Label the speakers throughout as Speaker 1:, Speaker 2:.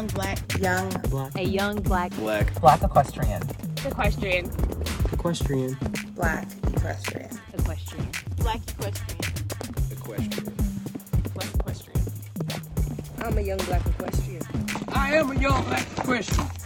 Speaker 1: young black, young
Speaker 2: Black.
Speaker 3: A young black
Speaker 4: Black.
Speaker 5: Black equestrian.
Speaker 3: equestrian.
Speaker 2: Equestrian.
Speaker 1: black equestrian.
Speaker 3: Equestrian.
Speaker 1: Black equestrian.
Speaker 4: Equestrian.
Speaker 3: Black equestrian.
Speaker 6: I'm a young black equestrian.
Speaker 7: I am a young black equestrian.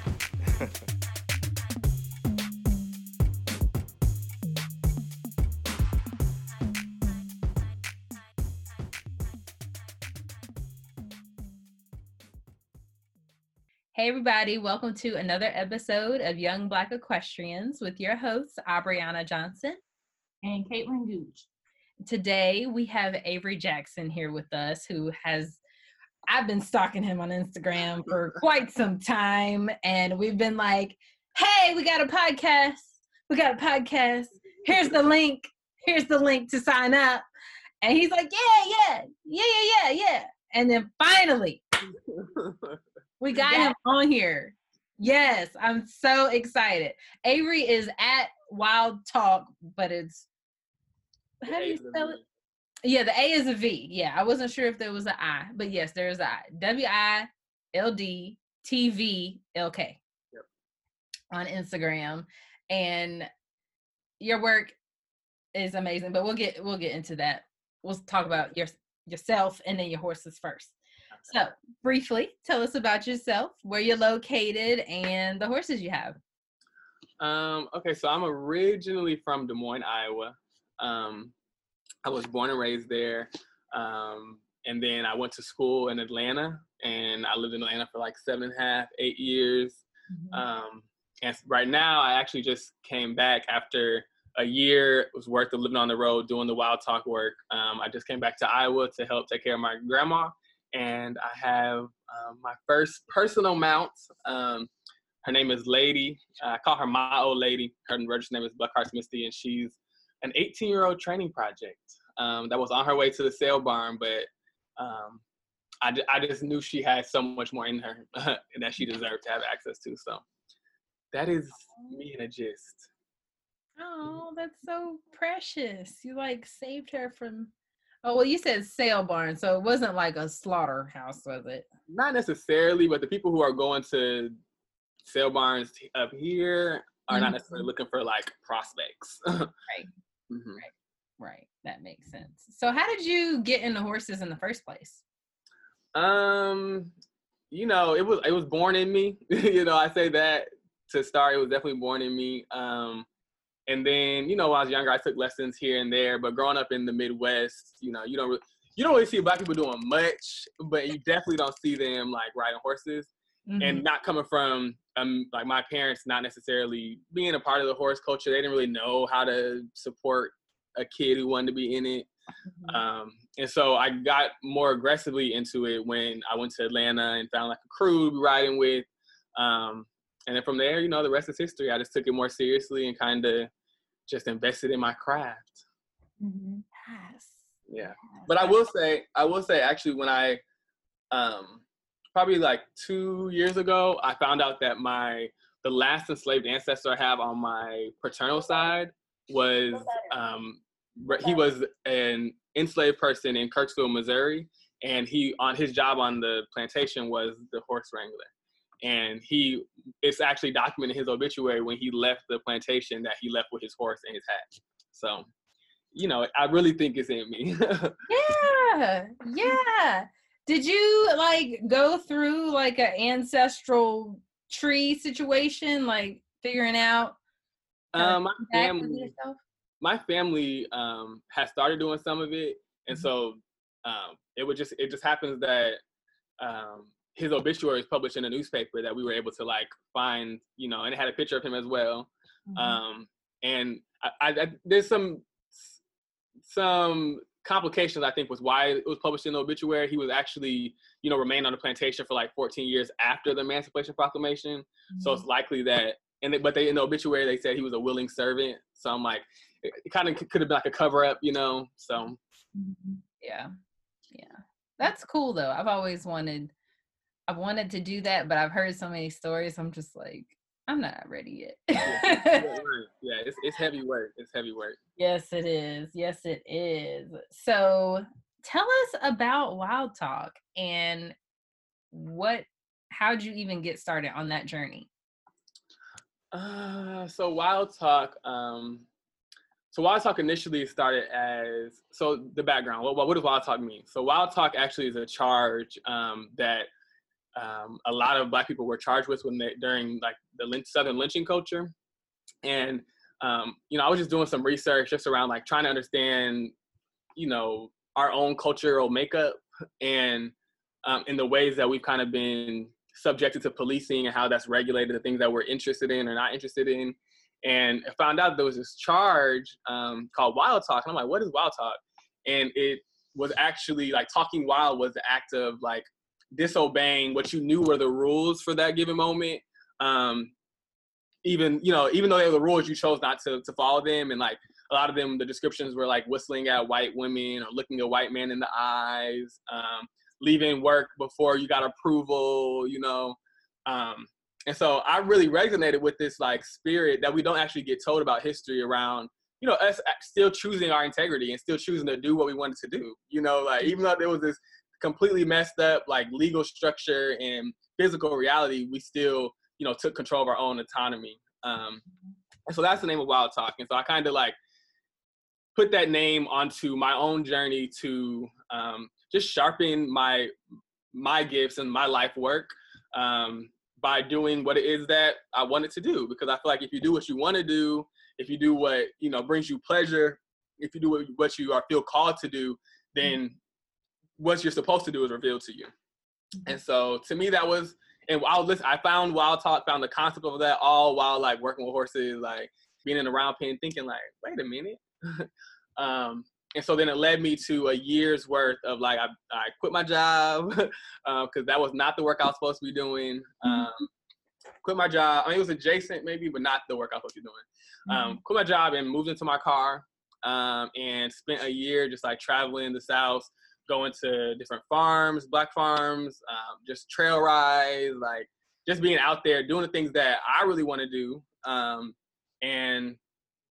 Speaker 8: Hey, everybody, welcome to another episode of Young Black Equestrians with your hosts, Aubriana Johnson.
Speaker 9: and Caitlin Gooch.
Speaker 8: Today, we have Avery Jackson here with us, who has, I've been stalking him on Instagram for quite some time. And we've been like, hey, we got a podcast. We got a podcast. Here's the link. Here's the link to sign up. And he's like, yeah, yeah, yeah, yeah, yeah, yeah. And then finally, we got
Speaker 9: Yeah.
Speaker 8: him on here. Yes, I'm so excited. Avery is at Wild Talk, but it's how do you spell it? Yeah, the A is a V. Yeah, I wasn't sure if there was an I, but yes, there is a I. W I L D T V L K on Instagram, and your work is amazing. But we'll get we'll get into that. We'll talk about your yourself and then your horses first. So, briefly, tell us about yourself, where you're located, and the horses you have.
Speaker 4: Um, okay, so I'm originally from Des Moines, Iowa. Um, I was born and raised there. Um, and then I went to school in Atlanta and I lived in Atlanta for like seven and a half, eight years. Um, and right now I actually just came back after a year was worth of living on the road doing the wild talk work. Um, I just came back to Iowa to help take care of my grandma. And I have um, my first personal mount. Um, her name is Lady. I call her my old lady. Her registered name is Buckhart Misty, and she's an 18 year old training project um, that was on her way to the sale barn, but um, I, I just knew she had so much more in her and that she deserved to have access to. So that is me in a gist.
Speaker 8: Oh, that's so precious. You like saved her from. Oh well, you said sale barn, so it wasn't like a slaughterhouse, was it?
Speaker 4: Not necessarily, but the people who are going to sale barns t- up here are not necessarily
Speaker 8: Mhm.
Speaker 4: looking for like prospects.
Speaker 8: Right.
Speaker 4: Mhm.
Speaker 8: Right, that makes sense. So, how did you get into horses in the first place?
Speaker 4: Um, you know, it was it was born in me. you know, I say that to start. It was definitely born in me. Um, and then you know, when I was younger, I took lessons here and there. But growing up in the Midwest, you know, you don't really, you don't really see black people doing much, but you definitely don't see them like riding horses.
Speaker 8: Mm-hmm.
Speaker 4: And not coming from um like my parents, not necessarily being a part of the horse culture. They didn't really know how to support a kid who wanted to be in it.
Speaker 8: Mhm.
Speaker 4: Um, and so I got more aggressively into it when I went to Atlanta and found like a crew to be riding with. Um, and then from there, you know, the rest is history. I just took it more seriously and kind of just invested in my craft.
Speaker 8: Mhm. Yes.
Speaker 4: Yeah. But I will say, I will say actually when I, um, probably like two years ago, I found out that my, the last enslaved ancestor I have on my paternal side was, um, he was an enslaved person in Kirksville, Missouri. And he, on his job on the plantation was the horse wrangler. And he, it's actually documented in his obituary when he left the plantation that he left with his horse and his hat. So, you know, I really think it's in me.
Speaker 8: Yeah, yeah. Did you like go through like an ancestral tree situation, like figuring out
Speaker 4: um, my family, my family um, has started doing some of it, and
Speaker 8: Mhm.
Speaker 4: so um, it would just it just happens that um, his obituary is published in a newspaper that we were able to like find, you know, and it had a picture of him as well.
Speaker 8: Mhm.
Speaker 4: Um, and I, I, I, there's some some complications I think with why it was published in the obituary. He was actually, you know, remained on the plantation for like 14 years after the Emancipation Proclamation. So
Speaker 8: Mhm.
Speaker 4: it's likely that, and they, but they in the obituary they said he was a willing servant. So I'm like, it, kind of could have been like a cover up, you know. So
Speaker 8: Mhm. Yeah. Yeah. That's cool though. I've always wanted I've wanted to do that, but I've heard so many stories. I'm just like, I'm not ready yet.
Speaker 4: yeah, it's it's heavy work. It's heavy work.
Speaker 8: yes, it is. Yes, it is. So tell us about Wild Talk and what how'd you even get started on that journey?
Speaker 4: Uh, so Wild Talk, um, so Wild Talk initially started as so the background. What, what does Wild Talk mean? So Wild Talk actually is a charge um, that um, a lot of Black people were charged with when they during like the lynch, Southern lynching culture, and um, you know I was just doing some research just around like trying to understand, you know, our own cultural makeup and um, in the ways that we've kind of been subjected to policing and how that's regulated, the things that we're interested in or not interested in. And I found out there was this charge um, called Wild Talk. And I'm like, what is Wild Talk? And it was actually like talking wild was the act of like disobeying what you knew were the rules for that given moment. Um, even, you know, even though they were the rules, you chose not to, to follow them. And like a lot of them, the descriptions were like whistling at white women or looking a white man in the eyes. Um, leaving work before you got approval, you know. Um, and so I really resonated with this like spirit that we don't actually get told about history around, you know, us still choosing our integrity and still choosing to do what we wanted to do. You know, like even though there was this completely messed up like legal structure and physical reality, we still, you know, took control of our own autonomy. Um, so that's the name of Wild Talk. And so I kind of like put that name onto my own journey to um, just sharpen my my gifts and my life work um, by doing what it is that I wanted to do. Because I feel like if you do what you want to do, if you do what you know brings you pleasure, if you do what, what you are feel called to do, then what you're supposed to do is revealed to you. And so to me, that was and I was listen, I found Wild Talk, found the concept of that all while like working with horses, like being in a round pen, thinking like, wait a minute. um, and so then it led me to a year's worth of like I, I quit my job because uh, that was not the work I was supposed to be doing. Um, quit my job. I mean, it was adjacent maybe, but not the work I was supposed to be doing. Um, quit my job and moved into my car um, and spent a year just like traveling the South, going to different farms, black farms, um, just trail rides, like just being out there doing the things that I really want to do. Um, and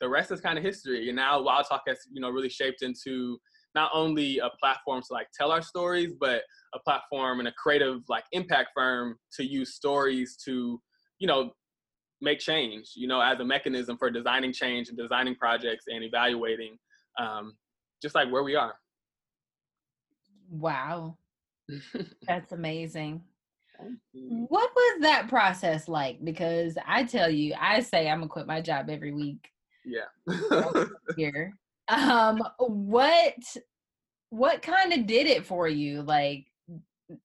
Speaker 4: the rest is kind of history. And now Wild Talk has, you know, really shaped into not only a platform to like tell our stories, but a platform and a creative like impact firm to use stories to, you know, make change, you know, as a mechanism for designing change and designing projects and evaluating um, just like where we are.
Speaker 8: Wow. That's amazing. What was that process like? Because I tell you, I say I'm gonna quit my job every week
Speaker 4: yeah.
Speaker 8: here. Um, what what kind of did it for you? Like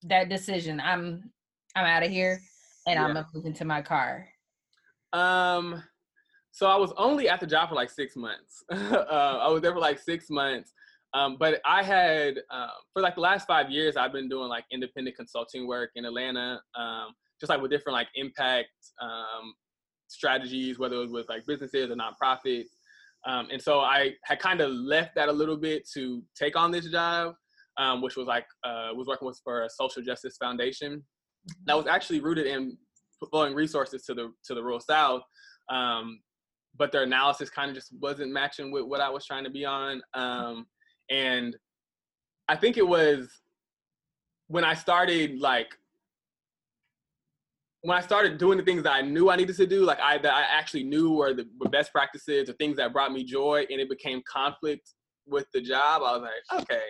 Speaker 8: that decision. I'm I'm out of here and yeah. I'm gonna move into my car.
Speaker 4: Um so I was only at the job for like six months. uh, I was there for like six months. Um, but I had um, for like the last five years, I've been doing like independent consulting work in Atlanta, um, just like with different like impact um, strategies, whether it was with like businesses or nonprofits. Um, and so I had kind of left that a little bit to take on this job, which was like uh, was working with for a social justice foundation that was actually rooted in flowing resources to the to the rural South. But their analysis kind of just wasn't matching with what I was trying to be on. And I think it was when I started like when I started doing the things that I knew I needed to do, like I that I actually knew were the were best practices or things that brought me joy, and it became conflict with the job, I was like, okay,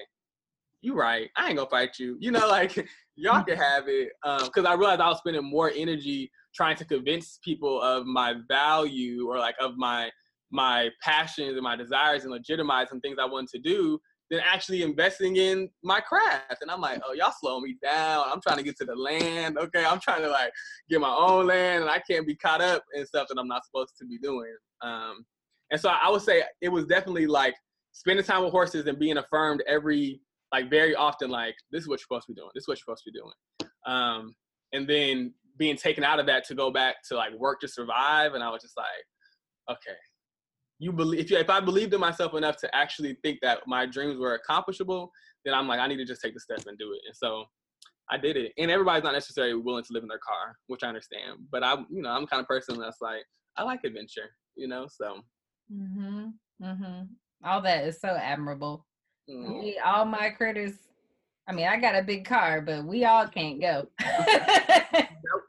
Speaker 4: you right. I ain't gonna fight you. You know, like y'all can have it. Because um, I realized I was spending more energy trying to convince people of my value or like of my my passions and my desires and legitimizing things I wanted to do than actually investing in my craft. And I'm like, oh, y'all slow me down. I'm trying to get to the land. Okay, I'm trying to like get my own land, and I can't be caught up in stuff that I'm not supposed to be doing. Um, and so I would say it was definitely like spending time with horses and being affirmed every like very often like this is what you're supposed to be doing. This is what you're supposed to be doing. Um, and then being taken out of that to go back to like work to survive, and I was just like, okay, you believe if, you, if I believed in myself enough to actually think that my dreams were accomplishable, then I'm like I need to just take the step and do it. And so I did it. And everybody's not necessarily willing to live in their car, which I understand. But I, you know, I'm kind of person that's like I like adventure, you know. So.
Speaker 8: Mhm. Mhm. All that is so admirable. Mm-hmm. We, all my critters. I mean, I got a big car, but we all can't go.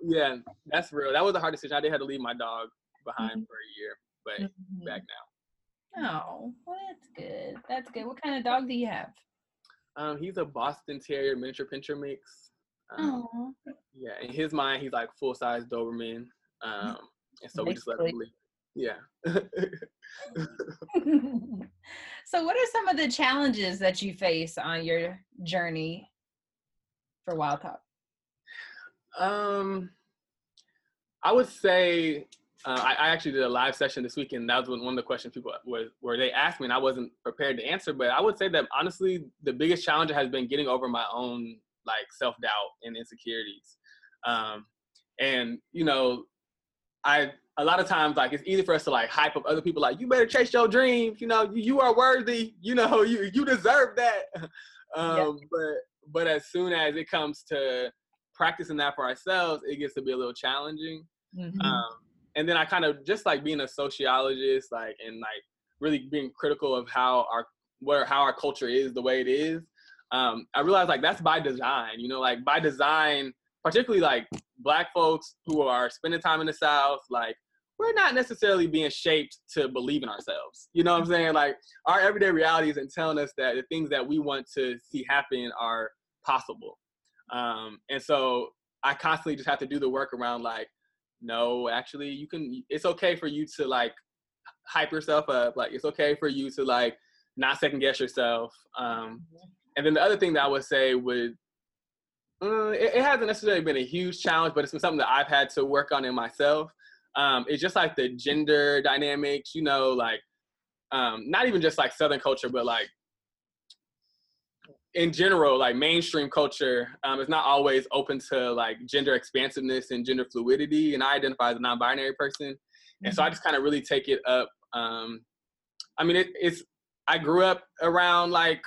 Speaker 4: yeah, that's real. That was a hard decision. I did have to leave my dog behind
Speaker 8: Mhm.
Speaker 4: for a year, but
Speaker 8: Mhm.
Speaker 4: back now.
Speaker 8: Oh, well, that's good. That's good. What kind of dog do you have?
Speaker 4: Um, he's a Boston Terrier miniature pinscher mix. Um,
Speaker 8: Oh,
Speaker 4: Yeah, in his mind, he's like full size Doberman. Um, and so we just let him leave. Yeah.
Speaker 8: so, what are some of the challenges that you face on your journey for Wild Talk?
Speaker 4: um, I would say uh, I, I actually did a live session this weekend. That was one of the questions people were, where they asked me, and I wasn't prepared to answer. But I would say that honestly, the biggest challenge has been getting over my own like self doubt and insecurities. Um, and you know, I a lot of times like it's easy for us to like hype up other people like you better chase your dreams. You know, you, you are worthy. You know, you you deserve that. um, But but as soon as it comes to practicing that for ourselves, it gets to be a little challenging.
Speaker 8: Mhm.
Speaker 4: Um, and then I kind of just like being a sociologist, like and like really being critical of how our where how our culture is the way it is. Um, I realized like that's by design, you know, like by design, particularly like black folks who are spending time in the South, like we're not necessarily being shaped to believe in ourselves. You know what I'm saying? Like our everyday reality isn't telling us that the things that we want to see happen are possible. Um, and so I constantly just have to do the work around like, no, actually you can, it's okay for you to like hype yourself up. Like it's okay for you to like not second guess yourself. Um, and then the other thing that I would say would, uh, it, it hasn't necessarily been a huge challenge, but it's been something that I've had to work on in myself. Um, it's just like the gender dynamics, you know, like um, not even just like Southern culture, but like in general, like mainstream culture um, is not always open to like gender expansiveness and gender fluidity. And I identify as a non-binary person, and so I just kind of really take it up. Um, I mean, it, it's I grew up around like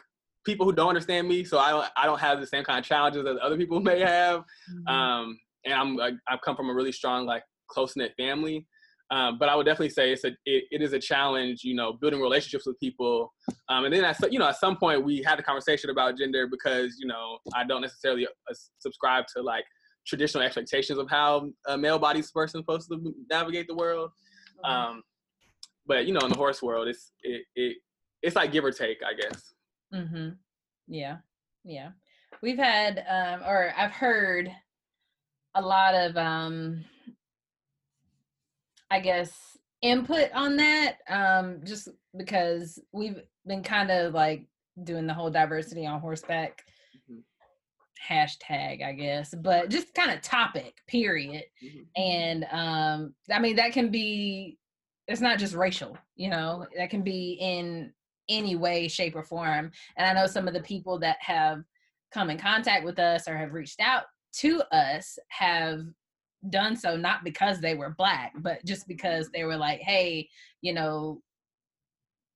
Speaker 4: people who don't understand me, so I don't I don't have the same kind of challenges as other people may have. Um, and I'm like I've come from a really strong like close knit family. Um, but I would definitely say it's a it, it is a challenge, you know, building relationships with people. Um, and then at you know at some point we had a conversation about gender because you know I don't necessarily uh, subscribe to like traditional expectations of how a male body person is supposed to navigate the world. Um, but you know, in the horse world, it's it, it it's like give or take, I guess.
Speaker 8: Mm-hmm. Yeah, yeah. We've had, um, or I've heard a lot of, um, I guess, input on that. Um, just because we've been kind of like doing the whole diversity on horseback
Speaker 4: Mhm.
Speaker 8: hashtag, I guess, but just kind of topic, period.
Speaker 4: Mhm.
Speaker 8: And um, I mean, that can be. It's not just racial, you know. That can be in any way, shape, or form. And I know some of the people that have come in contact with us or have reached out to us have done so not because they were black, but just because they were like, hey, you know,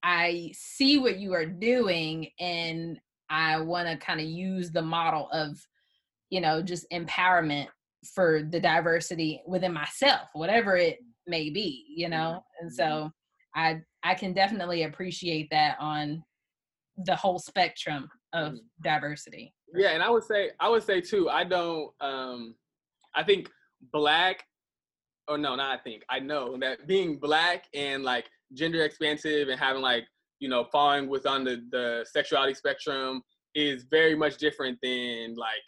Speaker 8: I see what you are doing and I want to kind of use the model of, you know, just empowerment for the diversity within myself, whatever it may be, you know? And so I I can definitely appreciate that on the whole spectrum of
Speaker 4: Mhm.
Speaker 8: diversity.
Speaker 4: Yeah, and I would say I would say too. I don't. Um, I think black, or no, not I think. I know that being black and like gender expansive and having like you know falling within the the sexuality spectrum is very much different than like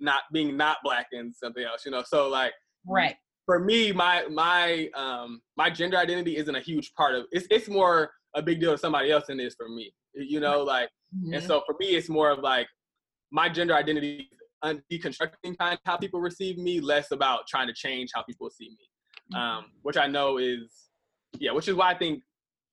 Speaker 4: not being not black and something else. You know, so like
Speaker 8: Right.
Speaker 4: for me, my my um my gender identity isn't a huge part of it's it's more a big deal to somebody else than it is for me. You know, like and
Speaker 8: Mhm.
Speaker 4: so for me, it's more of like my gender identity un- deconstructing kind of how people receive me, less about trying to change how people see me, um, which I know is, yeah, which is why I think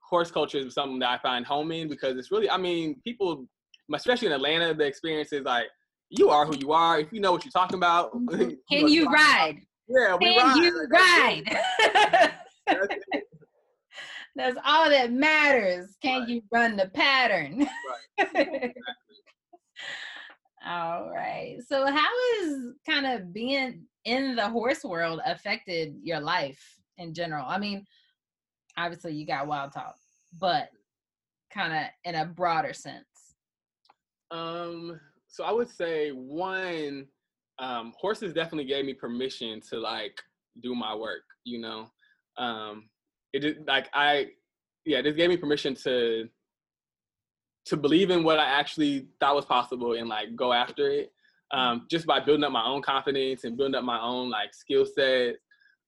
Speaker 4: horse culture is something that I find home in because it's really, I mean, people, especially in Atlanta, the experience is like, you are who you are. If you know what you're talking about,
Speaker 8: Can you
Speaker 4: you're about.
Speaker 8: ride?
Speaker 4: Yeah, we
Speaker 8: Can
Speaker 4: ride.
Speaker 8: you
Speaker 4: Like, that's
Speaker 8: ride?
Speaker 4: That's.
Speaker 8: That's all that matters. Can
Speaker 4: Right.
Speaker 8: you run the pattern?
Speaker 4: Exactly.
Speaker 8: All right. So, how has kind of being in the horse world affected your life in general? I mean, obviously you got wild talk, but kind of in a broader sense.
Speaker 4: Um, so I would say one, um, horses definitely gave me permission to like do my work. You know, um, it just like I, yeah, this gave me permission to to believe in what I actually thought was possible and like go after it. Um, just by building up my own confidence and building up my own like skill set.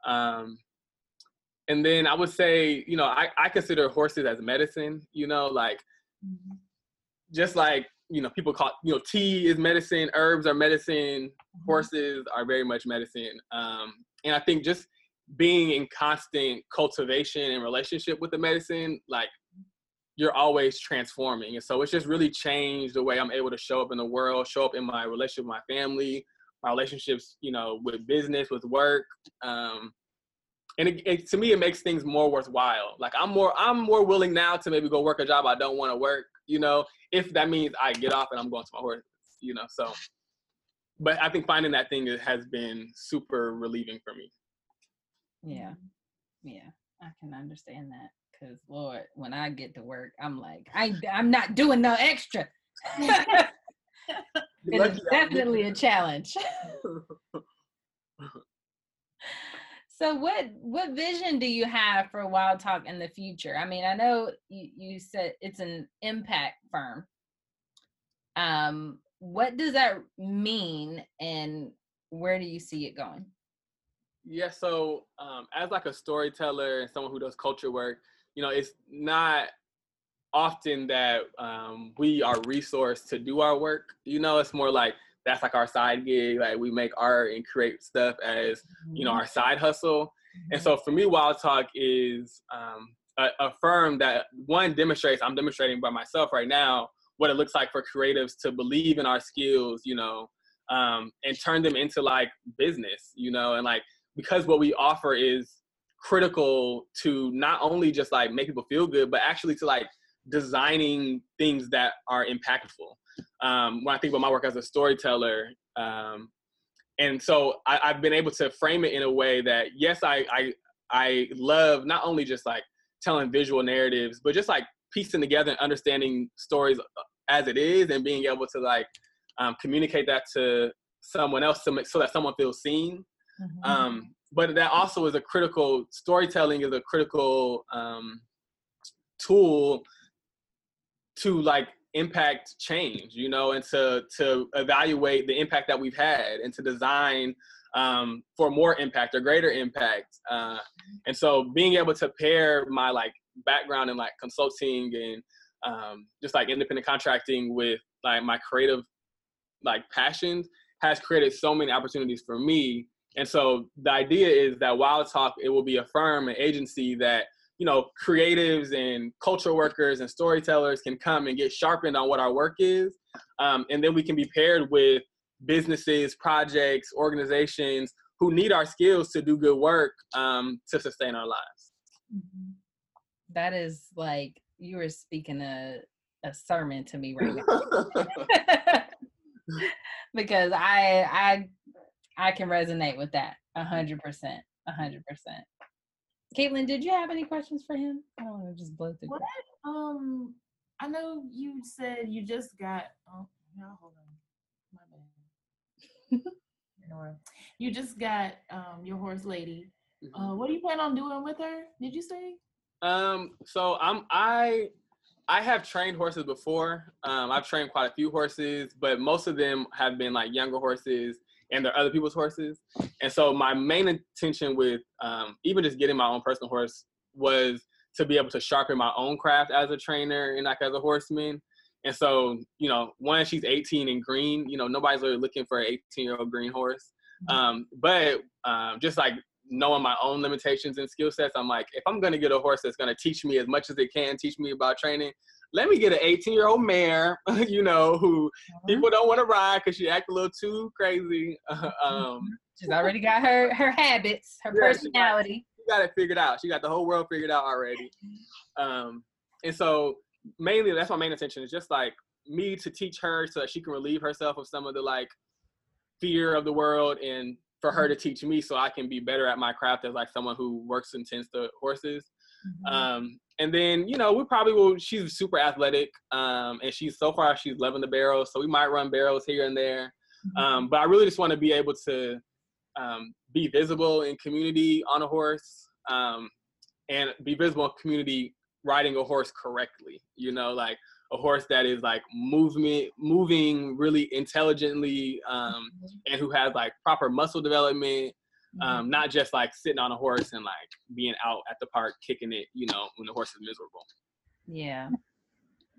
Speaker 4: Um, and then I would say, you know, I, I consider horses as medicine, you know, like just like, you know, people call, you know, tea is medicine, herbs are medicine, horses are very much medicine. Um, and I think just being in constant cultivation and relationship with the medicine, like you're always transforming. And so it's just really changed the way I'm able to show up in the world, show up in my relationship with my family, my relationships, you know, with business, with work. Um, and it, it, to me, it makes things more worthwhile. Like I'm more, I'm more willing now to maybe go work a job I don't want to work, you know, if that means I get off and I'm going to my horse, you know, so. But I think finding that thing has been super relieving for me.
Speaker 8: Yeah. Yeah. I can understand that. Cause Lord, when I get to work, I'm like, I I'm not doing no extra. it's definitely a challenge. so what what vision do you have for Wild Talk in the future? I mean, I know you, you said it's an impact firm. Um, what does that mean and where do you see it going?
Speaker 4: Yeah, so um, as like a storyteller and someone who does culture work, you know, it's not often that um, we are resourced to do our work. You know, it's more like that's like our side gig. Like we make art and create stuff as you know our side hustle. And so for me, Wild Talk is um, a, a firm that one demonstrates. I'm demonstrating by myself right now what it looks like for creatives to believe in our skills. You know, um, and turn them into like business. You know, and like because what we offer is critical to not only just like make people feel good, but actually to like designing things that are impactful. Um, when I think about my work as a storyteller, um, and so I, have been able to frame it in a way that yes, I, I I love not only just like telling visual narratives, but just like piecing together and understanding stories as it is, and being able to like um, communicate that to someone else to make, so that someone feels seen. Mm-hmm. Um, but that also is a critical storytelling is a critical um, tool to like impact change you know and to to evaluate the impact that we've had and to design um, for more impact or greater impact uh, and so being able to pair my like background in like consulting and um, just like independent contracting with like my creative like passions has created so many opportunities for me and so the idea is that Wild Talk, it will be a firm, an agency that, you know, creatives and cultural workers and storytellers can come and get sharpened on what our work is. Um, and then we can be paired with businesses, projects, organizations who need our skills to do good work um, to sustain our lives.
Speaker 8: Mm-hmm. That is like you were speaking a, a sermon to me right now. because I I I can resonate with that a hundred percent, a hundred percent. Caitlin, did you have any questions for him? I don't want to just blow through.
Speaker 9: What? Um, I know you said you just got. Oh, no, hold on, my bad. you just got um your horse lady. Uh, mm-hmm. what do you plan on doing with her? Did you say?
Speaker 4: Um, so I'm I I have trained horses before. Um, I've trained quite a few horses, but most of them have been like younger horses and they're other people's horses. And so my main intention with um, even just getting my own personal horse was to be able to sharpen my own craft as a trainer and like as a horseman. And so, you know, one, she's 18 and green. You know, nobody's really looking for an 18 year old green horse. Mm-hmm. Um, but um, just like knowing my own limitations and skill sets, I'm like, if I'm gonna get a horse that's gonna teach me as much as it can teach me about training, let me get an 18 year old mare, you know, who uh-huh. people don't want to ride because she act a little too crazy. um,
Speaker 8: She's already got her her habits, her yeah, personality.
Speaker 4: She got, she got, it figured out. She got the whole world figured out already. Um, and so mainly that's my main intention is just like me to teach her so that she can relieve herself of some of the like fear of the world and for her to teach me so I can be better at my craft as like someone who works and tends to horses. Mm-hmm. Um, and then you know we probably will. She's super athletic, um, and she's so far she's loving the barrels, so we might run barrels here and there. Um, but I really just want to be able to um, be visible in community on a horse um, and be visible in community riding a horse correctly. You know, like a horse that is like movement moving really intelligently um, and who has like proper muscle development um, not just like sitting on a horse and like being out at the park kicking it you know when the horse is miserable
Speaker 8: Yeah.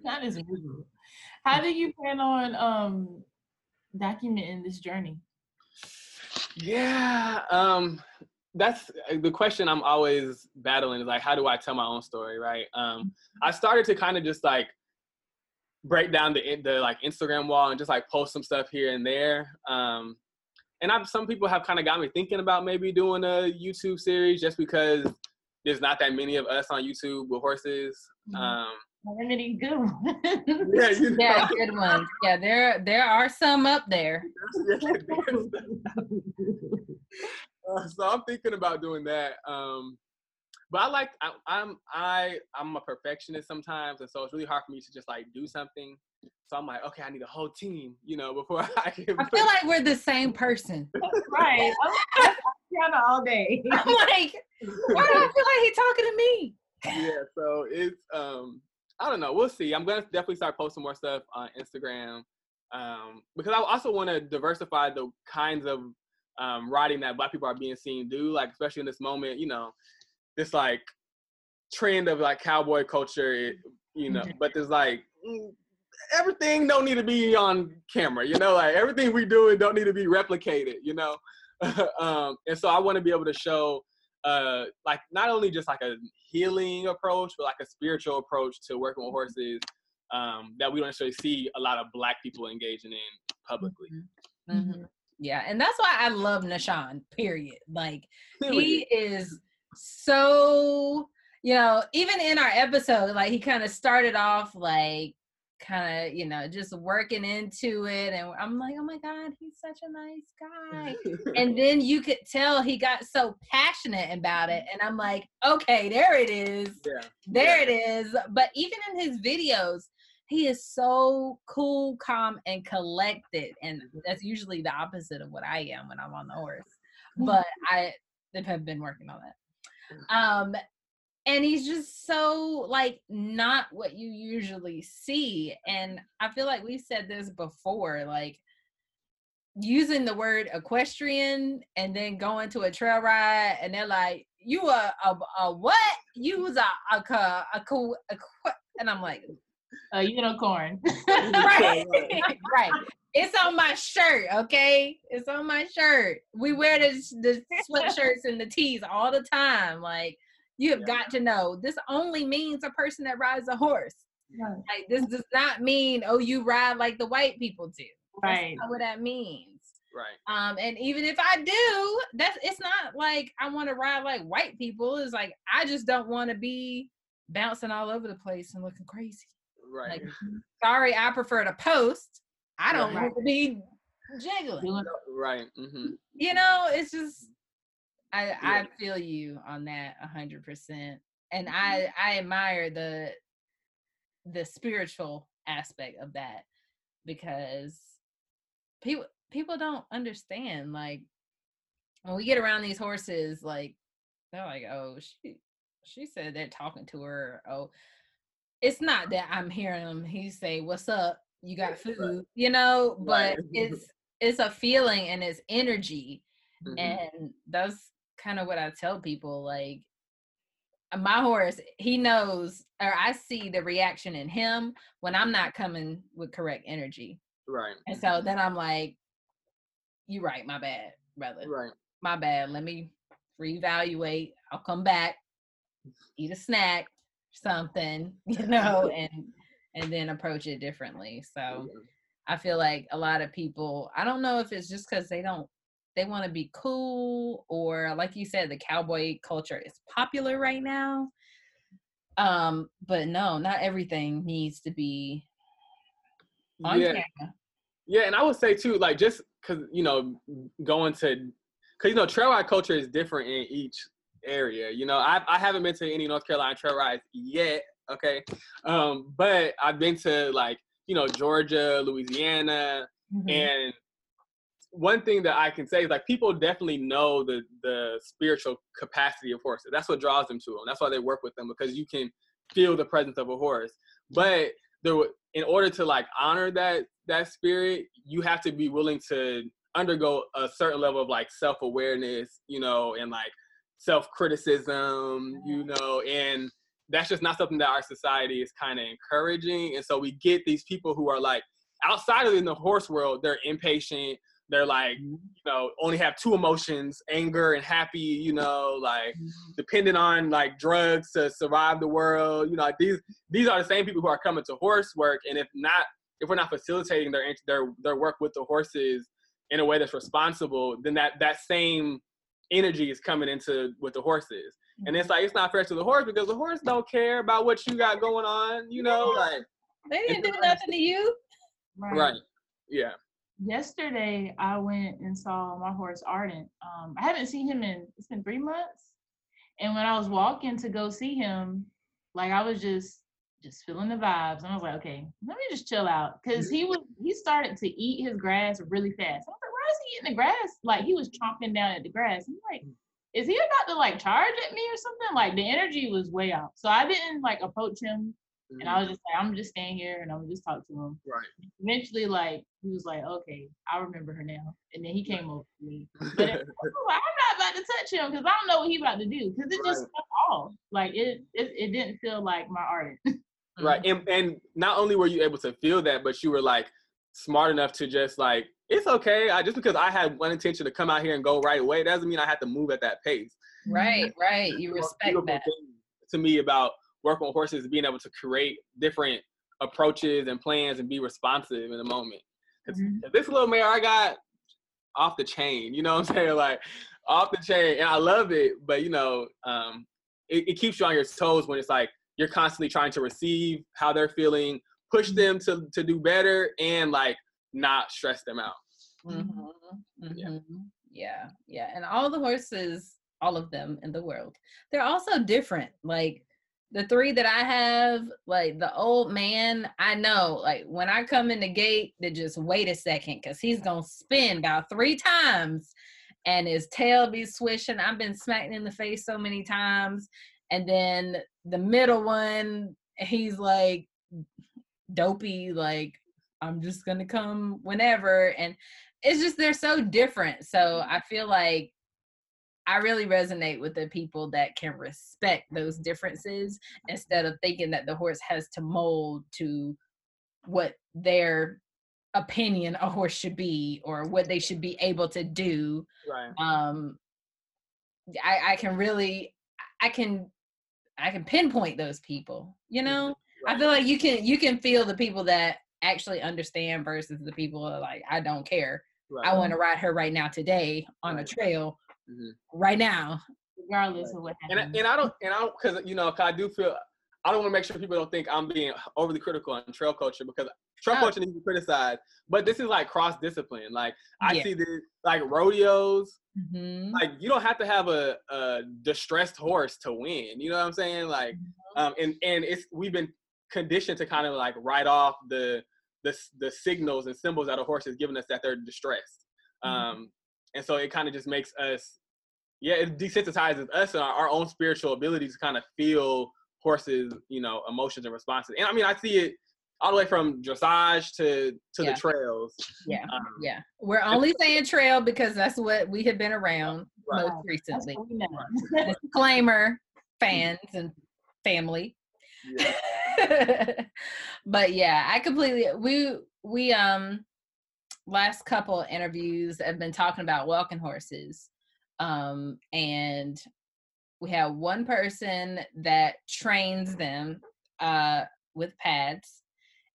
Speaker 9: That is miserable. How do you plan on um documenting this journey?
Speaker 4: yeah um that's uh, the question i'm always battling is like how do i tell my own story right um i started to kind of just like break down the the like instagram wall and just like post some stuff here and there um and I've, some people have kind of got me thinking about maybe doing a youtube series just because there's not that many of us on youtube with horses
Speaker 9: Mhm.
Speaker 4: um
Speaker 9: Many good ones.
Speaker 4: yeah, you know,
Speaker 8: Yeah, good ones. Yeah, there there are some up there.
Speaker 4: Uh, so I'm thinking about doing that. Um, but I like I, I'm I I'm a perfectionist sometimes, and so it's really hard for me to just like do something. So I'm like, okay, I need a whole team, you know, before I can.
Speaker 8: I feel like we're the same person.
Speaker 9: right. I'm, I'm kind all day.
Speaker 8: I'm like, why do I feel like he's talking to me?
Speaker 4: yeah, so it's um I don't know. We'll see. I'm gonna definitely start posting more stuff on Instagram um, because I also want to diversify the kinds of um, writing that Black people are being seen do. Like especially in this moment, you know, this like trend of like cowboy culture, you know. But there's like mm, everything don't need to be on camera, you know. Like everything we do it don't need to be replicated, you know. um, and so I want to be able to show uh like not only just like a healing approach but like a spiritual approach to working with horses um that we don't necessarily see a lot of black people engaging in publicly
Speaker 8: Mhm. Yeah, and that's why I love Nashawn. Period. Like he is so you know even in our episode like he kind of started off like kind of you know just working into it and i'm like oh my god he's such a nice guy. And then you could tell he got so passionate about it mm-hmm. and i'm like okay there it is
Speaker 4: yeah
Speaker 8: there it is. But even in his videos he is so cool calm and collected and mm-hmm. that's usually the opposite of what i am when i'm on the horse but i have been working on that. Mm-hmm. Um and he's just so like not what you usually see and i feel like we've said this before like using the word equestrian and then going to a trail ride and they're like you a a, a what? You was a a, ca- a, co- a, que-" and i'm like
Speaker 9: A unicorn.
Speaker 8: right right. It's on my shirt okay? It's on my shirt. We wear the, the sweatshirts and the tees all the time like you have
Speaker 4: Yeah.
Speaker 8: got to know this only means a person that rides a horse.
Speaker 9: Right.
Speaker 8: like this does not mean oh you ride like the white people do. That's
Speaker 9: Right.
Speaker 8: not what that means.
Speaker 4: Right.
Speaker 8: Um and even if i do that's it's not like i want to ride like white people. It's like i just don't want to be bouncing all over the place and looking crazy.
Speaker 4: Right.
Speaker 8: Like sorry i prefer to post. I don't
Speaker 4: Right.
Speaker 8: want to be jiggling.
Speaker 9: Doing-
Speaker 4: right hmm
Speaker 8: you know it's just i
Speaker 4: Yeah.
Speaker 8: i feel you on that a hundred percent and i i admire the the spiritual aspect of that because people people don't understand like when we get around these horses like they're like oh she she said they're talking to her oh it's not that i'm hearing him he say what's up you got food you know but it's it's a feeling and it's energy
Speaker 4: Mhm.
Speaker 8: and that's kind of what i tell people like uh, my horse he knows or i see the reaction in him when i'm not coming with correct energy.
Speaker 4: Right.
Speaker 8: And so then i'm like you right my bad brother.
Speaker 4: Right.
Speaker 8: My bad let me reevaluate i'll come back eat a snack something you know and and then approach it differently. So I feel like a lot of people, I don't know if it's just because they don't, they want to be cool or like you said, the cowboy culture is popular right now. Um, but no, not everything needs to be on
Speaker 4: yeah
Speaker 8: camera.
Speaker 4: Yeah, and I would say too, like just because you know, going to, because you know, trail ride culture is different in each area. You know, I I haven't been to any North Carolina trail rides yet. Okay, um, but I've been to like you know Georgia, Louisiana,
Speaker 8: Mhm.
Speaker 4: and one thing that I can say is like people definitely know the the spiritual capacity of horses. That's what draws them to them. That's why they work with them because you can feel the presence of a horse. But there, in order to like honor that that spirit, you have to be willing to undergo a certain level of like self awareness, you know, and like self criticism, you mm-hmm. know, and that's just not something that our society is kind of encouraging. And so we get these people who are like outside of in the horse world, they're impatient. They're like, mm-hmm. you know, only have two emotions, anger and happy, you know, like mm-hmm. dependent on like drugs to survive the world. You know, like, these these are the same people who are coming to horse work. And if not, if we're not facilitating their their their work with the horses in a way that's responsible, then that that same energy is coming into with the horses. And it's like it's not fair to the horse because the horse don't care about what you got going on, you know, like
Speaker 8: They didn't do nothing to you.
Speaker 4: right. Yeah.
Speaker 9: Yesterday, I went and saw my horse Ardent. Um, I haven't seen him in it's been three months, and when I was walking to go see him, like I was just just feeling the vibes, and I was like, okay, let me just chill out because he was he started to eat his grass really fast. I was like, why is he eating the grass? Like he was chomping down at the grass. I'm like, is he about to like charge at me or something? Like the energy was way off, so I didn't like approach him, and I mm-hmm. was just like, I'm just staying here and I'm gonna just talk to him
Speaker 4: right.
Speaker 9: eventually like he was like okay i remember her now and then he came over to me but it, I was like, i'm not about to touch him because i don't know what he about to do because it just
Speaker 4: Right.
Speaker 9: stuck off like it, it it didn't feel like my ardent
Speaker 4: Right. Mm-hmm. And and not only were you able to feel that, but you were like smart enough to just like, it's okay. I just because I had one intention to come out here and go right away, doesn't mean I had to move at that pace. Mm-hmm.
Speaker 8: Right, right. You respect that.
Speaker 4: to me about working with horses is being able to create different approaches and plans and be responsive in the moment.
Speaker 9: Mhm.
Speaker 4: this little mare I got off the chain, you know what I'm saying? Like off the chain, and I love it. But you know, um, it, it keeps you on your toes when it's like you're constantly trying to receive how they're feeling, push them to to do better, and like not stress them out.
Speaker 8: Mhm,
Speaker 4: Yeah.
Speaker 8: mhm. Yeah, yeah. And all the horses, all of them in the world, they're also different. Like the three that I have, like the old man, I know, like when I come in the gate, to just wait a second because he's gonna spin about three times and his tail be swishing. I've been smacked in the face so many times. And then the middle one, he's like dopey, like I'm just gonna come whenever. And it's just they're so different. So I feel like I really resonate with the people that can respect those differences instead of thinking that the horse has to mold to what their opinion a horse should be or what they should be able to do.
Speaker 4: Right.
Speaker 8: Um I, I can really I can I can pinpoint those people, you know? I feel like you can you can feel the people that actually understand versus the people like, I don't care.
Speaker 4: Right.
Speaker 8: I want to ride her right now today on a trail
Speaker 4: Mhm.
Speaker 8: right now.
Speaker 9: regardless of what
Speaker 4: and I, and I don't and I don't because you know 'cause I do feel I don't want to make sure people don't think I'm being overly critical on trail culture because trail
Speaker 8: Oh.
Speaker 4: culture needs to be criticized, but this is like cross discipline. Like I
Speaker 8: Yeah.
Speaker 4: see this like rodeos.
Speaker 8: Mhm.
Speaker 4: Like you don't have to have a, a distressed horse to win. You know what I'm saying? Like
Speaker 8: Mm-hmm.
Speaker 4: um and and it's we've been conditioned to kind of like write off the the the signals and symbols that a horse is giving us that they're distressed.
Speaker 8: Mm-hmm.
Speaker 4: Um and so it kind of just makes us yeah, it desensitizes us and our, our own spiritual ability to kind of feel horses, you know, emotions and responses. And I mean, I see it all the way from dressage to to
Speaker 8: Yeah.
Speaker 4: the trails.
Speaker 8: Yeah.
Speaker 4: Um,
Speaker 8: Yeah. We're only saying trail because that's what we have been around
Speaker 4: Right.
Speaker 8: most recently.
Speaker 9: what.
Speaker 8: Disclaimer, fans and family.
Speaker 4: yeah.
Speaker 8: but yeah, I completely we we um last couple interviews have been talking about walking horses. Um and we have one person that trains them uh with pads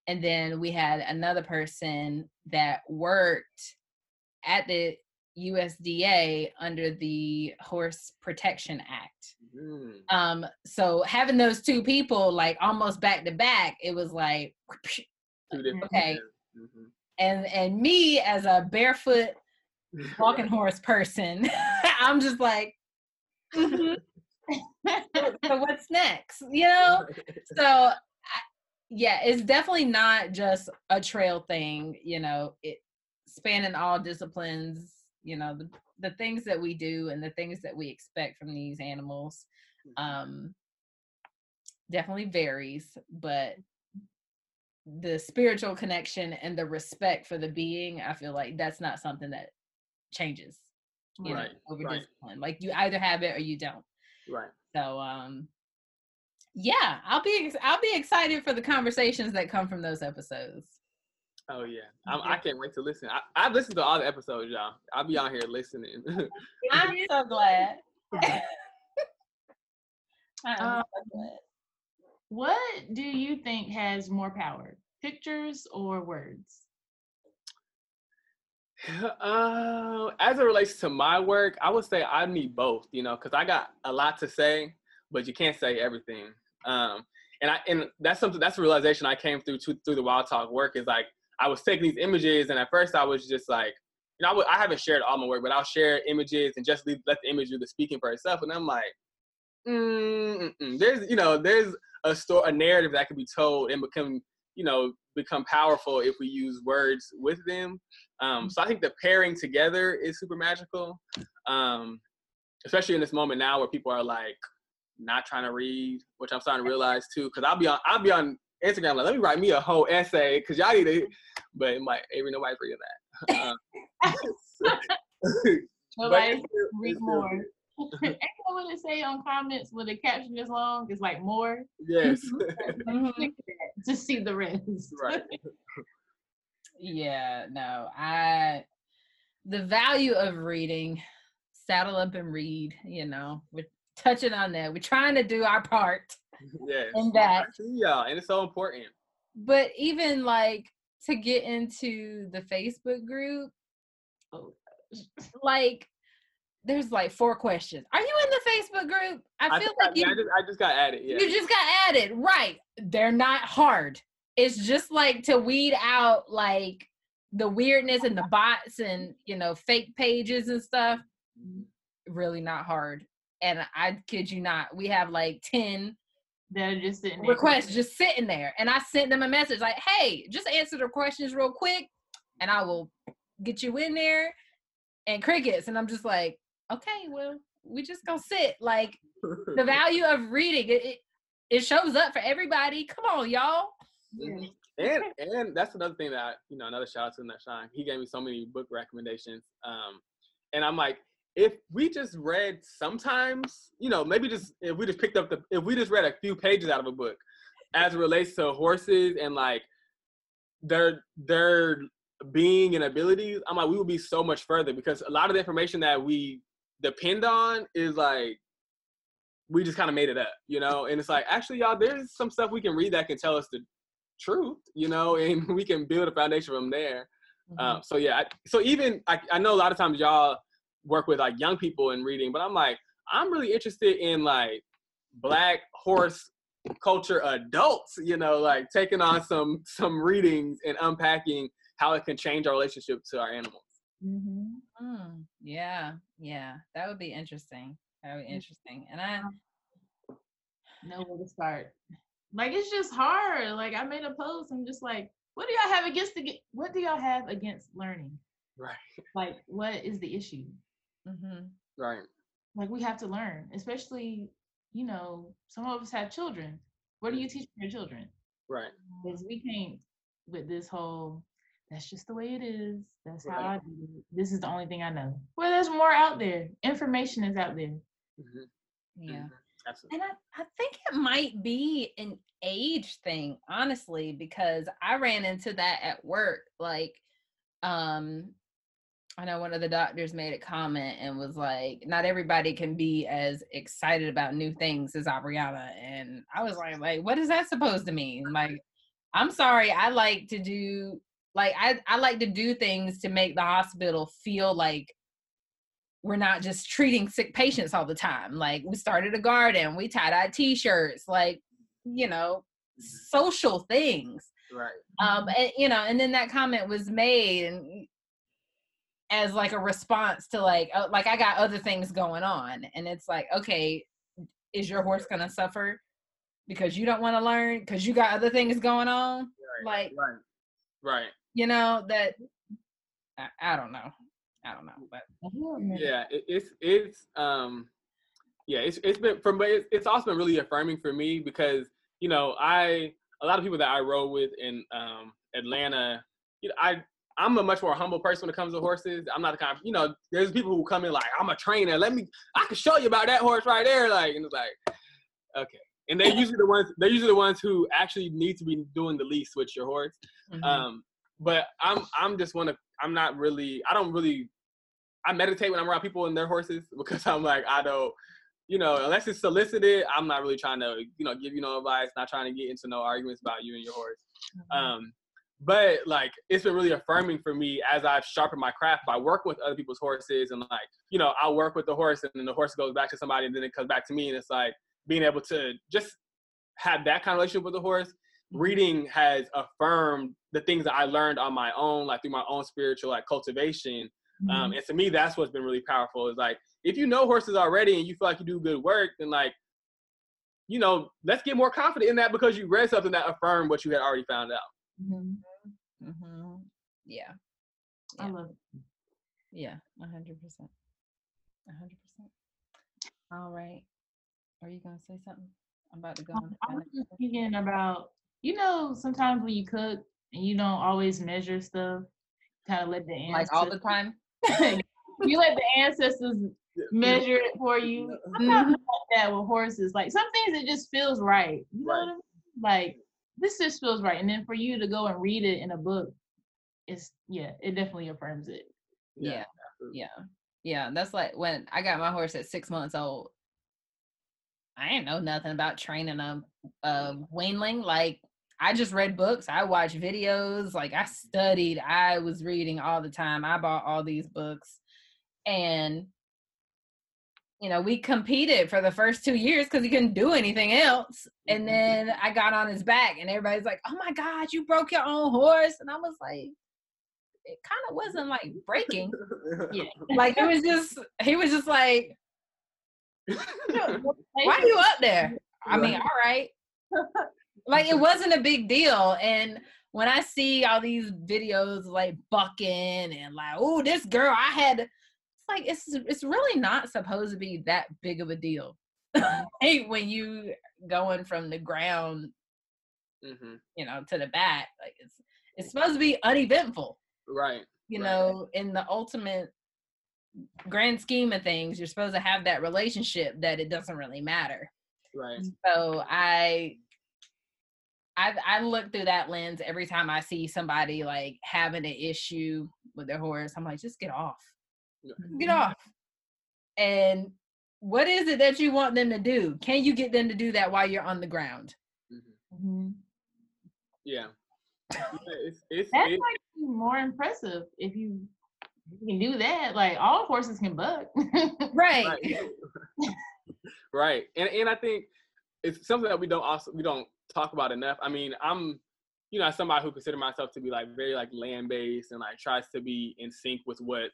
Speaker 8: and then we had another person that worked at the USDA under the Horse Protection Act
Speaker 4: Mm.
Speaker 8: um so having those two people like almost back to back it was like Okay.
Speaker 4: Mhm.
Speaker 8: And and me as a barefoot walking horse person i'm just like mhm. so what's next you know so I, yeah it's definitely not just a trail thing you know it spanning all disciplines. You know, the the things that we do and the things that we expect from these animals um definitely varies, but the spiritual connection and the respect for the being, I feel like that's not something that changes you
Speaker 4: Right,
Speaker 8: know, over
Speaker 4: right.
Speaker 8: discipline. Like you either have it or you don't.
Speaker 4: Right.
Speaker 8: So um yeah, I'll be ex- I'll be excited for the conversations that come from those episodes.
Speaker 4: Oh yeah, I'm, I can't wait to listen. I, I've listened to all the episodes, y'all. I'll be on here listening.
Speaker 8: I'm so glad. I'm
Speaker 9: Um,
Speaker 8: so glad.
Speaker 9: What do you think has more power, pictures or words?
Speaker 4: uh, as it relates to my work, I would say I need both. You know, because I got a lot to say, but you can't say everything. Um, and I and that's something that's a realization I came through to, through the Wild Talk work is like I was taking these images, and at first I was just like, you know, I, haven't shared all my work, but I'll share images and just leave, let the image do the speaking for itself. And I'm like, mm, mm-mm. there's you know there's a story, a narrative that can be told and become you know become powerful if we use words with them. Um, so I think the pairing together is super magical, um, especially in this moment now where people are like not trying to read, which I'm starting to realize too. Because I'll be on I'll be on Instagram like let me write me a whole essay because y'all need it. but like Avery nobody's reading that. Um, but
Speaker 9: read more.
Speaker 4: Good.
Speaker 9: Ain't that what it say on comments when the caption is long? It's like more.
Speaker 4: Yes.
Speaker 9: Click mm-hmm. that to see the rest.
Speaker 4: right.
Speaker 8: Yeah, no, I the value of reading, saddle up and read, you know, we're touching on that. We're trying to do our part.
Speaker 4: Yes.
Speaker 8: And that.
Speaker 4: I see y'all, and it's so important.
Speaker 8: But even like to get into the Facebook group,
Speaker 9: Oh,
Speaker 8: like there's like four questions. Are you in the Facebook group? I
Speaker 4: I,
Speaker 8: feel
Speaker 4: just got-
Speaker 8: like you,
Speaker 4: I just I just got added. Yeah.
Speaker 8: you just got added. Right. They're not hard. It's just like to weed out like the weirdness and the bots and you know fake pages and stuff. Really not hard. And I kid you not, we have like 10
Speaker 9: They're just sitting there.
Speaker 8: requests just sitting there. And I sent them a message like, hey, just answer the questions real quick and I will get you in there. And crickets. And I'm just like, okay, well, we just gonna sit. Like the value of reading, it, it, it shows up for everybody. Come on, y'all.
Speaker 4: Mhm. and and that's another thing that you know another shout out to Nashan. He gave me so many book recommendations. Um, and I'm like, if we just read sometimes, you know, maybe just if we just picked up the if we just read a few pages out of a book, as it relates to horses and like their their being and abilities, I'm like, we would be so much further because a lot of the information that we depend on is like we just kind of made it up, you know. And it's like, actually, y'all, there's some stuff we can read that can tell us the truth, you know, and we can build a foundation from there. Um, so yeah, I, so even I, I know a lot of times y'all work with like young people in reading, but I'm like, I'm really interested in like black horse culture adults, you know, like taking on some some readings and unpacking how it can change our relationship to our animals.
Speaker 9: Mhm.
Speaker 8: Mm, yeah, yeah, that would be interesting. That would be mm. interesting. And I, um
Speaker 9: know where to start. Like it's just hard. Like I made a post. I'm just like, what do y'all have against the? What do y'all have against learning?
Speaker 4: Right.
Speaker 9: Like, what is the issue?
Speaker 8: Mm-hmm.
Speaker 4: Right.
Speaker 9: Like we have to learn, especially you know, some of us have children. What do mm. you teach your children?
Speaker 4: Right.
Speaker 9: Because we can't with this whole. That's just the way it is. That's how I do it. This is the only thing I know. Well, there's more out there. Information is out there.
Speaker 4: Mhm.
Speaker 8: yeah.
Speaker 4: Mhm. Absolutely.
Speaker 8: And I, I think it might be an age thing, honestly, because I ran into that at work. Like, um, I know one of the doctors made a comment and was like, not everybody can be as excited about new things as Ariana. And I was like, like, what is that supposed to mean? Like, I'm sorry, I like to do like I, I like to do things to make the hospital feel like we're not just treating sick patients all the time. Like we started a garden, we tie dye t-shirts, like, you know, social things.
Speaker 4: Right.
Speaker 8: Um, and, you know, and then that comment was made and as like a response to like, oh, like I got other things going on. And it's like, okay, is your horse gonna suffer because you don't want to learn because you got other things going on?
Speaker 4: Right.
Speaker 8: Like,
Speaker 4: Right. Right.
Speaker 8: You know, that I, I don't know. I don't know, but
Speaker 4: yeah it, it's it's um yeah it's it's been from but it's, it's also been really affirming for me because you know i a lot of people that i rode with in um atlanta you know i i'm a much more humble person when it comes to horses i'm not the kind of, you know there's people who come in like i'm a trainer let me i can show you about that horse right there like and it's like okay and they're usually the ones they're usually the ones who actually need to be doing the least with your horse
Speaker 8: mhm.
Speaker 4: um but i'm i'm just one of i'm not really i don't really I meditate when I'm around people and their horses because I'm like, I don't, you know, unless it's solicited, I'm not really trying to, you know, give you no advice, not trying to get into no arguments about you and your horse. Um, but like, it's been really affirming for me as I've sharpened my craft by working with other people's horses and like, you know, I'll work with the horse and then the horse goes back to somebody and then it comes back to me and it's like being able to just have that kind of relationship with the horse. Reading has affirmed the things that I learned on my own, like through my own spiritual like cultivation um, and to me, that's what's been really powerful. Is like if you know horses already and you feel like you do good work, then like, you know, let's get more confident in that because you read something that affirmed what you had already found out.
Speaker 9: Mhm.
Speaker 8: Mhm. Yeah.
Speaker 9: I
Speaker 8: Yeah.
Speaker 9: love it.
Speaker 8: Yeah. A hundred percent. A hundred percent. All right. Are you gonna say something? I'm about to go.
Speaker 9: Um, I
Speaker 8: my
Speaker 9: was just thinking about, you know, sometimes when you cook and you don't always measure stuff, kind of let the
Speaker 8: Like all the time.
Speaker 9: you let the ancestors measure it for you. I'm not
Speaker 8: Mhm.
Speaker 9: like that with horses. Like some things it just feels right. You know
Speaker 4: Right.
Speaker 9: what I mean? Like this just feels right. And then for you to go and read it in a book, it's yeah, it definitely affirms it.
Speaker 8: Yeah.
Speaker 4: absolutely.
Speaker 8: Yeah. Yeah. That's like when I got my horse at six months old. I didn't know nothing about training a, a weanling. Like I just read books. I watched videos. Like I studied. I was reading all the time. I bought all these books, and you know we competed for the first two years because he couldn't do anything else. And mm-hmm. then I got on his back, and everybody's like, "Oh my God, you broke your own horse!" And I was like, "It kind of wasn't like breaking."
Speaker 9: Yeah.
Speaker 8: like it was just he was just like why are you up there i mean all right like it wasn't a big deal and when i see all these videos like bucking and like oh this girl i had it's like it's it's really not supposed to be that big of a deal hey when you going from the ground
Speaker 4: hmm
Speaker 8: you know to the back like it's it's supposed to be uneventful
Speaker 4: Right.
Speaker 8: you
Speaker 4: Right.
Speaker 8: know in the ultimate grand scheme of things you're supposed to have that relationship that it doesn't really matter
Speaker 4: Right.
Speaker 8: so i i i look through that lens every time i see somebody like having an issue with their horse i'm like just get off get off and what is it that you want them to do can you get them to do that while you're on the ground
Speaker 4: hmm
Speaker 9: Mhm.
Speaker 4: Yeah. yeah. It's it's,
Speaker 9: That's
Speaker 4: it-
Speaker 9: like more impressive if you, if you can do that. Like all horses can buck.
Speaker 8: right,
Speaker 4: right. right. And and I think it's something that we don't also we don't talk about enough. I mean, I'm you know, somebody who consider myself to be like very like land based and like tries to be in sync with what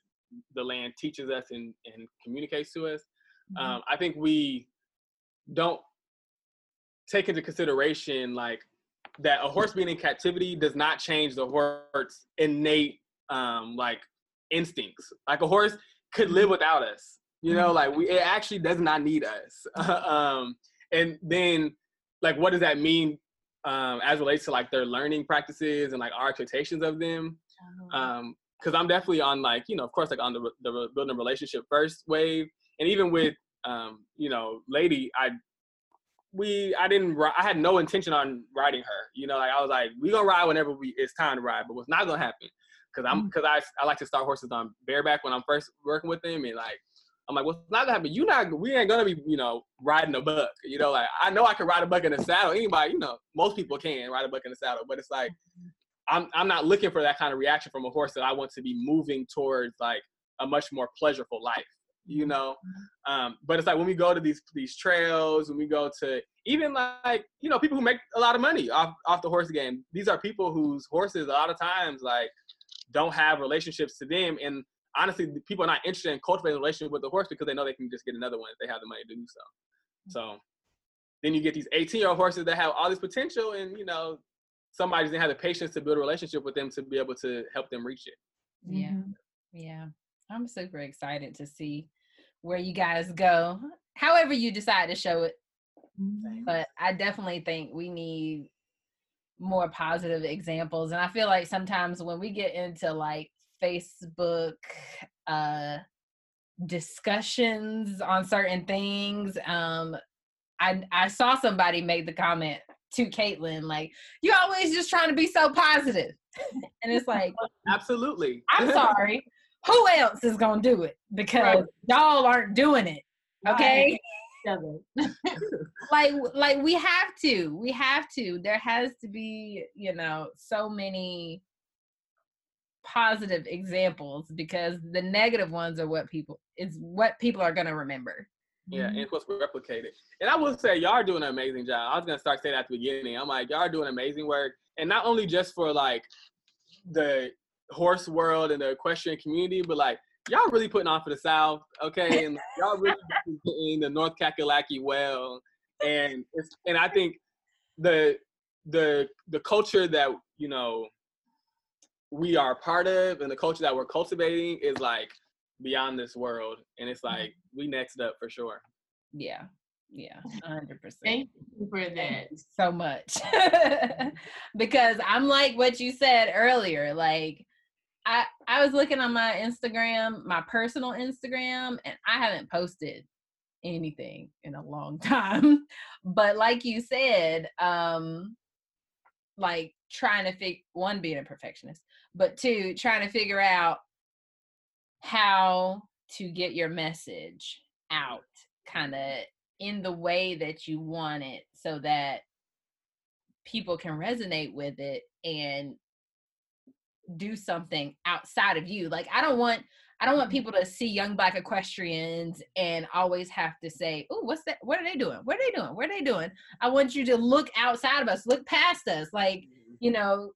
Speaker 4: the land teaches us and, and communicates to us. Um, I think we don't take into consideration like that a horse being in captivity does not change the horse's innate um like instincts. Like a horse could live without us. You know, like we it actually does not need us. um and then like what does that mean um as relates to like their learning practices and like our expectations of them? um because i'm definitely on like you know of course like on the, the building a relationship first wave. And even with um you know lady i we i didn't i had no intention on riding her. You know like i was like we gonna ride whenever we it's time to ride but what's not gonna happen? Because i'm because i i like to start horses on bareback when i'm first working with them and like i'm like what's not gonna happen you not we ain't gonna be you know riding a buck you know like i know i can ride a buck in a saddle anybody you know most people can ride a buck in a saddle but it's like I'm I'm not looking for that kind of reaction from a horse that I want to be moving towards like a much more pleasurable life, you know. Um, but it's like when we go to these these trails, when we go to even like you know people who make a lot of money off off the horse game. These are people whose horses a lot of times like don't have relationships to them, and honestly, people are not interested in cultivating a relationship with the horse because they know they can just get another one if they have the money to do so. So then you get these 18 year old horses that have all this potential, and you know somebody doesn't have the patience to build a relationship with them to be able to help them reach it.
Speaker 8: Yeah.
Speaker 9: Mhm.
Speaker 8: Yeah. I'm super excited to see where you guys go. However you decide to show it.
Speaker 9: Mhm.
Speaker 8: But I definitely think we need more positive examples. And I feel like sometimes when we get into like Facebook uh discussions on certain things, um I I saw somebody make the comment to Caitlin, like, you always just trying to be so positive. and it's like,
Speaker 4: Absolutely.
Speaker 8: I'm sorry. Who else is gonna do it? Because y'all aren't doing it. Okay. Like like we have to. We have to. There has to be, you know, so many positive examples because the negative ones are what people is what people are gonna remember.
Speaker 4: Yeah,
Speaker 9: Mm-hmm.
Speaker 4: and it's supposed to be replicated. And I will say, y'all are doing an amazing job. I was gonna start saying that at the beginning. I'm like, y'all are doing amazing work, and not only just for like the horse world and the equestrian community, but like y'all really putting on for the South, okay? And y'all really in the North Kakalaki well, and it's and I think the the the culture that you know we are part of and the culture that we're cultivating is like beyond this world and it's like we next up for sure
Speaker 8: Yeah. Yeah. hundred percent.
Speaker 9: Thank you for that.
Speaker 8: You so much. because I'm like what you said earlier. Like I I was looking on my Instagram, my personal Instagram, and I haven't posted anything in a long time. but like you said, um like trying to fig one being a perfectionist, but two, trying to figure out how to get your message out kind of in the way that you want it so that people can resonate with it and do something outside of you like i don't want i don't want mm-hmm. people to see young black equestrians and always have to say oh what's that what are they doing? What are they doing? What are they doing? I want you to look outside of us look past us like mm-hmm. you know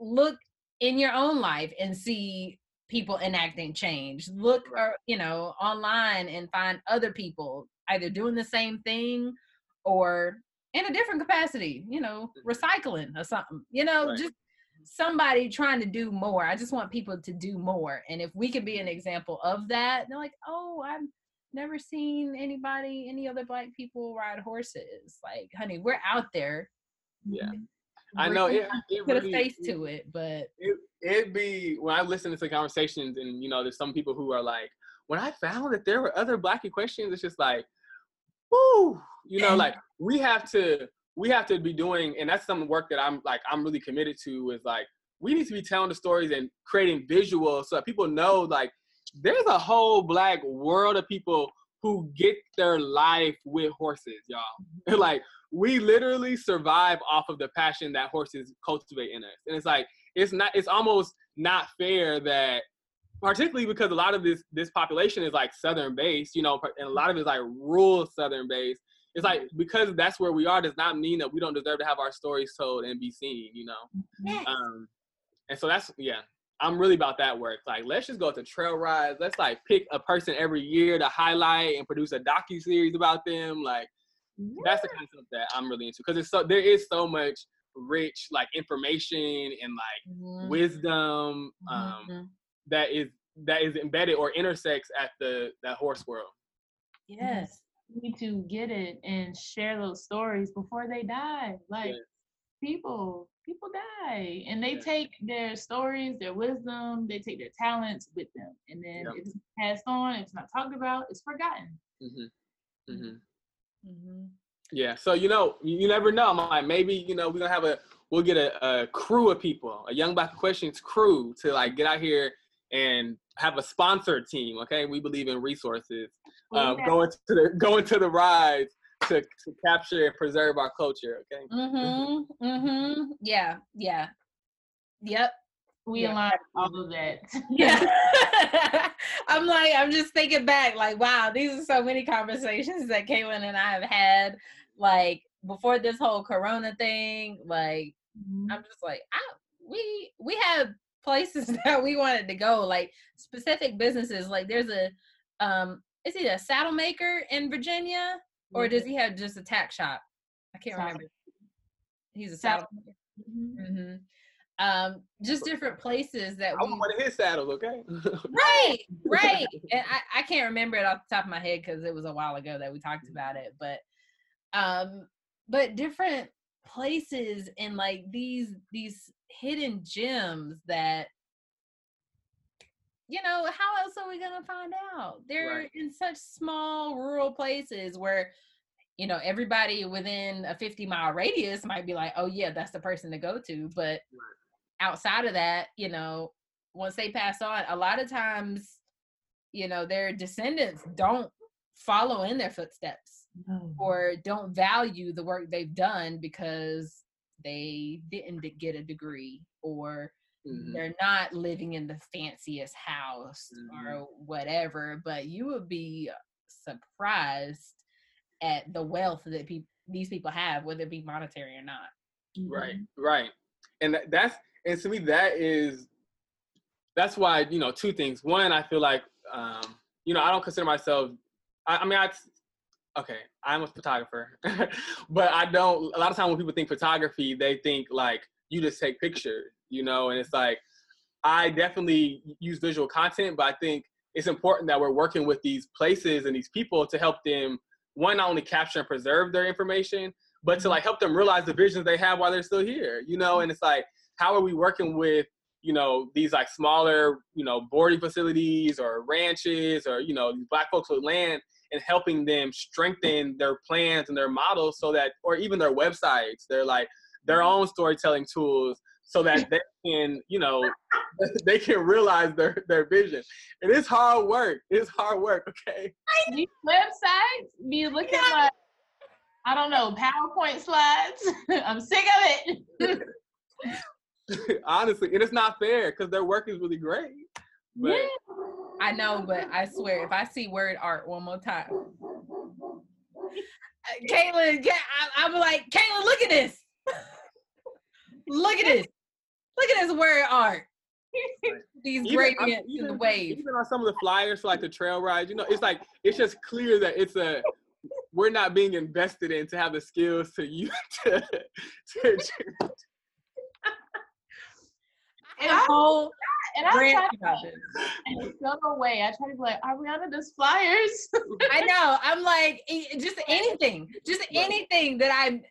Speaker 8: look in your own life and see people enacting change. Look or uh, you know online and find other people either doing the same thing or in a different capacity you know mm-hmm. recycling or something you know
Speaker 4: Right.
Speaker 8: just somebody trying to do more. I just want people to do more. And if we can be an mm-hmm. example of that they're like oh i've never seen anybody any other black people ride horses. Like honey we're out there.
Speaker 4: Yeah i know it, it
Speaker 8: put
Speaker 4: really,
Speaker 8: a face to it but
Speaker 4: it, it'd be when I listen to conversations and you know there's some people who are like when I found that there were other black equestrians it's just like whoo you know like we have to we have to be doing and that's some work that I'm like I'm really committed to is like we need to be telling the stories and creating visuals so that people know like there's a whole black world of people who get their life with horses y'all. Like we literally survive off of the passion that horses cultivate in us. And it's like it's not it's almost not fair that particularly because a lot of this this population is like southern based you know and a lot of it is like rural southern based it's like because that's where we are does not mean that we don't deserve to have our stories told and be seen you know? Um and so that's yeah i'm really about that work. Like let's just go to trail rides. Let's like pick a person every year to highlight and produce a docu series about them. Like that's the kind of stuff that i'm really into because it's so there is so much rich like information and like
Speaker 8: Mhm,
Speaker 4: wisdom um
Speaker 8: mhm.
Speaker 4: that is that is embedded or intersects at the that horse world
Speaker 8: yes
Speaker 9: We need to get it and share those stories before they die. Like
Speaker 4: Yeah.
Speaker 9: people, people die, and they
Speaker 4: Yeah.
Speaker 9: take their stories, their wisdom, they take their talents with them, and then
Speaker 4: Yeah.
Speaker 9: if it's passed on, it's not talked about, it's forgotten.
Speaker 4: hmm hmm
Speaker 8: Mhm.
Speaker 4: Yeah. So you know, you you never know. I'm like, maybe you know, we're gonna have a we'll get a, a crew of people, a young black equestrians crew to like get out here and have a sponsored team. Okay, we believe in resources. Uh,
Speaker 9: Yeah.
Speaker 4: going to the going to the rides to, to capture and preserve our culture. Okay.
Speaker 8: Mhm. Mhm. Yeah. Yeah. Yep.
Speaker 9: We
Speaker 8: Yeah.
Speaker 9: align all of that.
Speaker 8: Yeah. I'm like, I'm just thinking back, like, wow, these are so many conversations that Caitlin and I have had, like, before this whole Corona thing. Like,
Speaker 9: Mhm.
Speaker 8: I'm just like, I, we we have places that we wanted to go, like specific businesses. Like, there's a, um, is he a saddle maker in Virginia, or does he have just a tack shop? I can't
Speaker 9: Saddle.
Speaker 8: remember. He's a
Speaker 9: Saddle.
Speaker 8: saddle.
Speaker 9: Mhm.
Speaker 8: Um, just different places that
Speaker 4: I
Speaker 8: we
Speaker 4: one of his saddles, okay?
Speaker 8: right right and I, I can't remember it off the top of my head because it was a while ago that we talked about it but um but different places and like these these hidden gems that you know how else are we gonna find out they're
Speaker 4: Right.
Speaker 8: in such small rural places where you know everybody within a 50 mile radius might be like oh yeah that's the person to go to but outside of that you know once they pass on a lot of times you know their descendants don't follow in their footsteps or don't value the work they've done because they didn't get a degree or
Speaker 4: Mhm.
Speaker 8: they're not living in the fanciest house
Speaker 4: Mhm.
Speaker 8: or whatever but you would be surprised at the wealth that peop these people have whether it be monetary or not
Speaker 4: Right, right. And that's and to me that is that's why you know two things. One, I feel like um, you know I don't consider myself. I, I mean, I okay, I'm a photographer, but I don't. A lot of times when people think photography, they think like you just take pictures, you know, and it's like I definitely use visual content, but I think it's important that we're working with these places and these people to help them one not only capture and preserve their information, but to like help them realize the visions they have while they're still here, you know. And it's like, how are we working with you know these like smaller you know boarding facilities or ranches or you know these black folks with land and helping them strengthen their plans and their models so that or even their websites they're like their mm-hmm. own storytelling tools so that they can you know they can realize their their vision. And it's hard work. It's hard work okay?
Speaker 9: These websites. Be looking like I don't know PowerPoint slides. I'm sick of it.
Speaker 4: honestly and it's not fair because their work is really great but
Speaker 9: Yeah.
Speaker 8: I know, but I swear, if I see word art one more time, Uh, Caitlin, Ca- I, I'm like, Caitlin, look at this. look at this. Look at this word art. These
Speaker 4: Even- I'm-
Speaker 8: gradients in the
Speaker 4: even-
Speaker 8: wave.
Speaker 4: Even on some of the flyers for like the trail rides, you know, it's like it's just clear that it's a we're not being invested in to have the skills to use to, to,
Speaker 9: And I,
Speaker 8: whole
Speaker 9: and I try to
Speaker 8: about this.
Speaker 9: in some way. I try to be like, Ariana does flyers.
Speaker 8: I know. I'm like, just anything, just anything that I.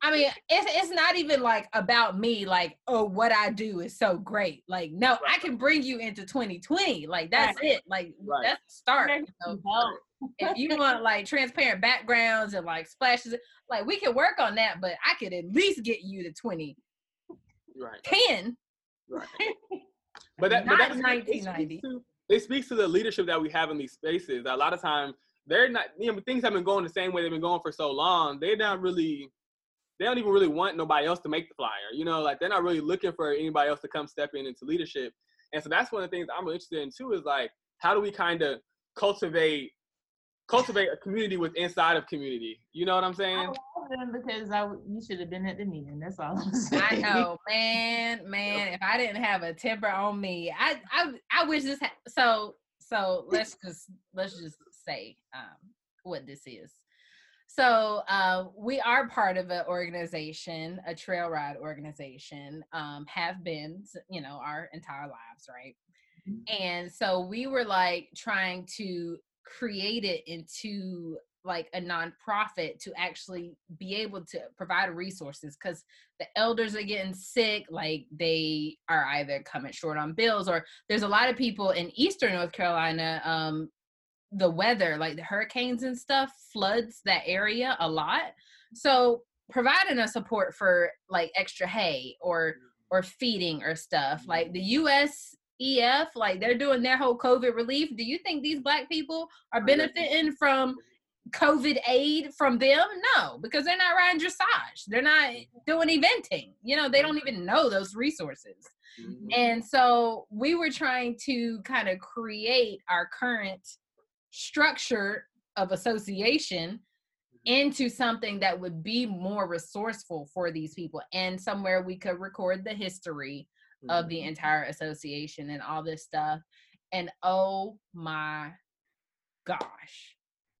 Speaker 8: I mean, it's it's not even like about me. Like, oh, what I do is so great. Like, no, I can bring you into 2020. Like, that's it. Like,
Speaker 4: Right.
Speaker 8: that's the start. You know? If you want like transparent backgrounds and like splashes, like we can work on that. But I could at least get you to 2010.
Speaker 4: right. Right. But that, but that it
Speaker 8: 1990.
Speaker 4: speaks to- It speaks to the leadership that we have in these spaces. A lot of times, they're not. You know, things have been going the same way they've been going for so long. They're not really. They don't even really want nobody else to make the flyer. You know, like they're not really looking for anybody else to come step in into leadership. And so that's one of the things I'm really interested in too. Is like, how do we kind of cultivate cultivate a community with inside of community? You know what I'm
Speaker 9: I
Speaker 4: saying?
Speaker 9: love them because I you should have been at the meeting. That's all I'm saying.
Speaker 8: I know, man, man. If I didn't have a temper on me, I I I wish this. Ha- so so let's just let's just say um, what this is. So uh, we are part of an organization, a trail ride organization. Um, have been, you know, our entire lives, right? And so we were like trying to create it into like a nonprofit to actually be able to provide resources because the elders are getting sick like they are either coming short on bills or there's a lot of people in eastern north carolina um the weather like the hurricanes and stuff floods that area a lot. So providing a support for like extra hay or or feeding or stuff like the us ef like they're doing their whole covid relief do you think these black people are benefiting from COVID aid from them? No, because they're not riding dressage. They're not doing eventing. You know, they don't even know those resources.
Speaker 4: Mhm.
Speaker 8: And so we were trying to kind of create our current structure of association into something that would be more resourceful for these people and somewhere we could record the history of the entire association and all this stuff. And oh my gosh,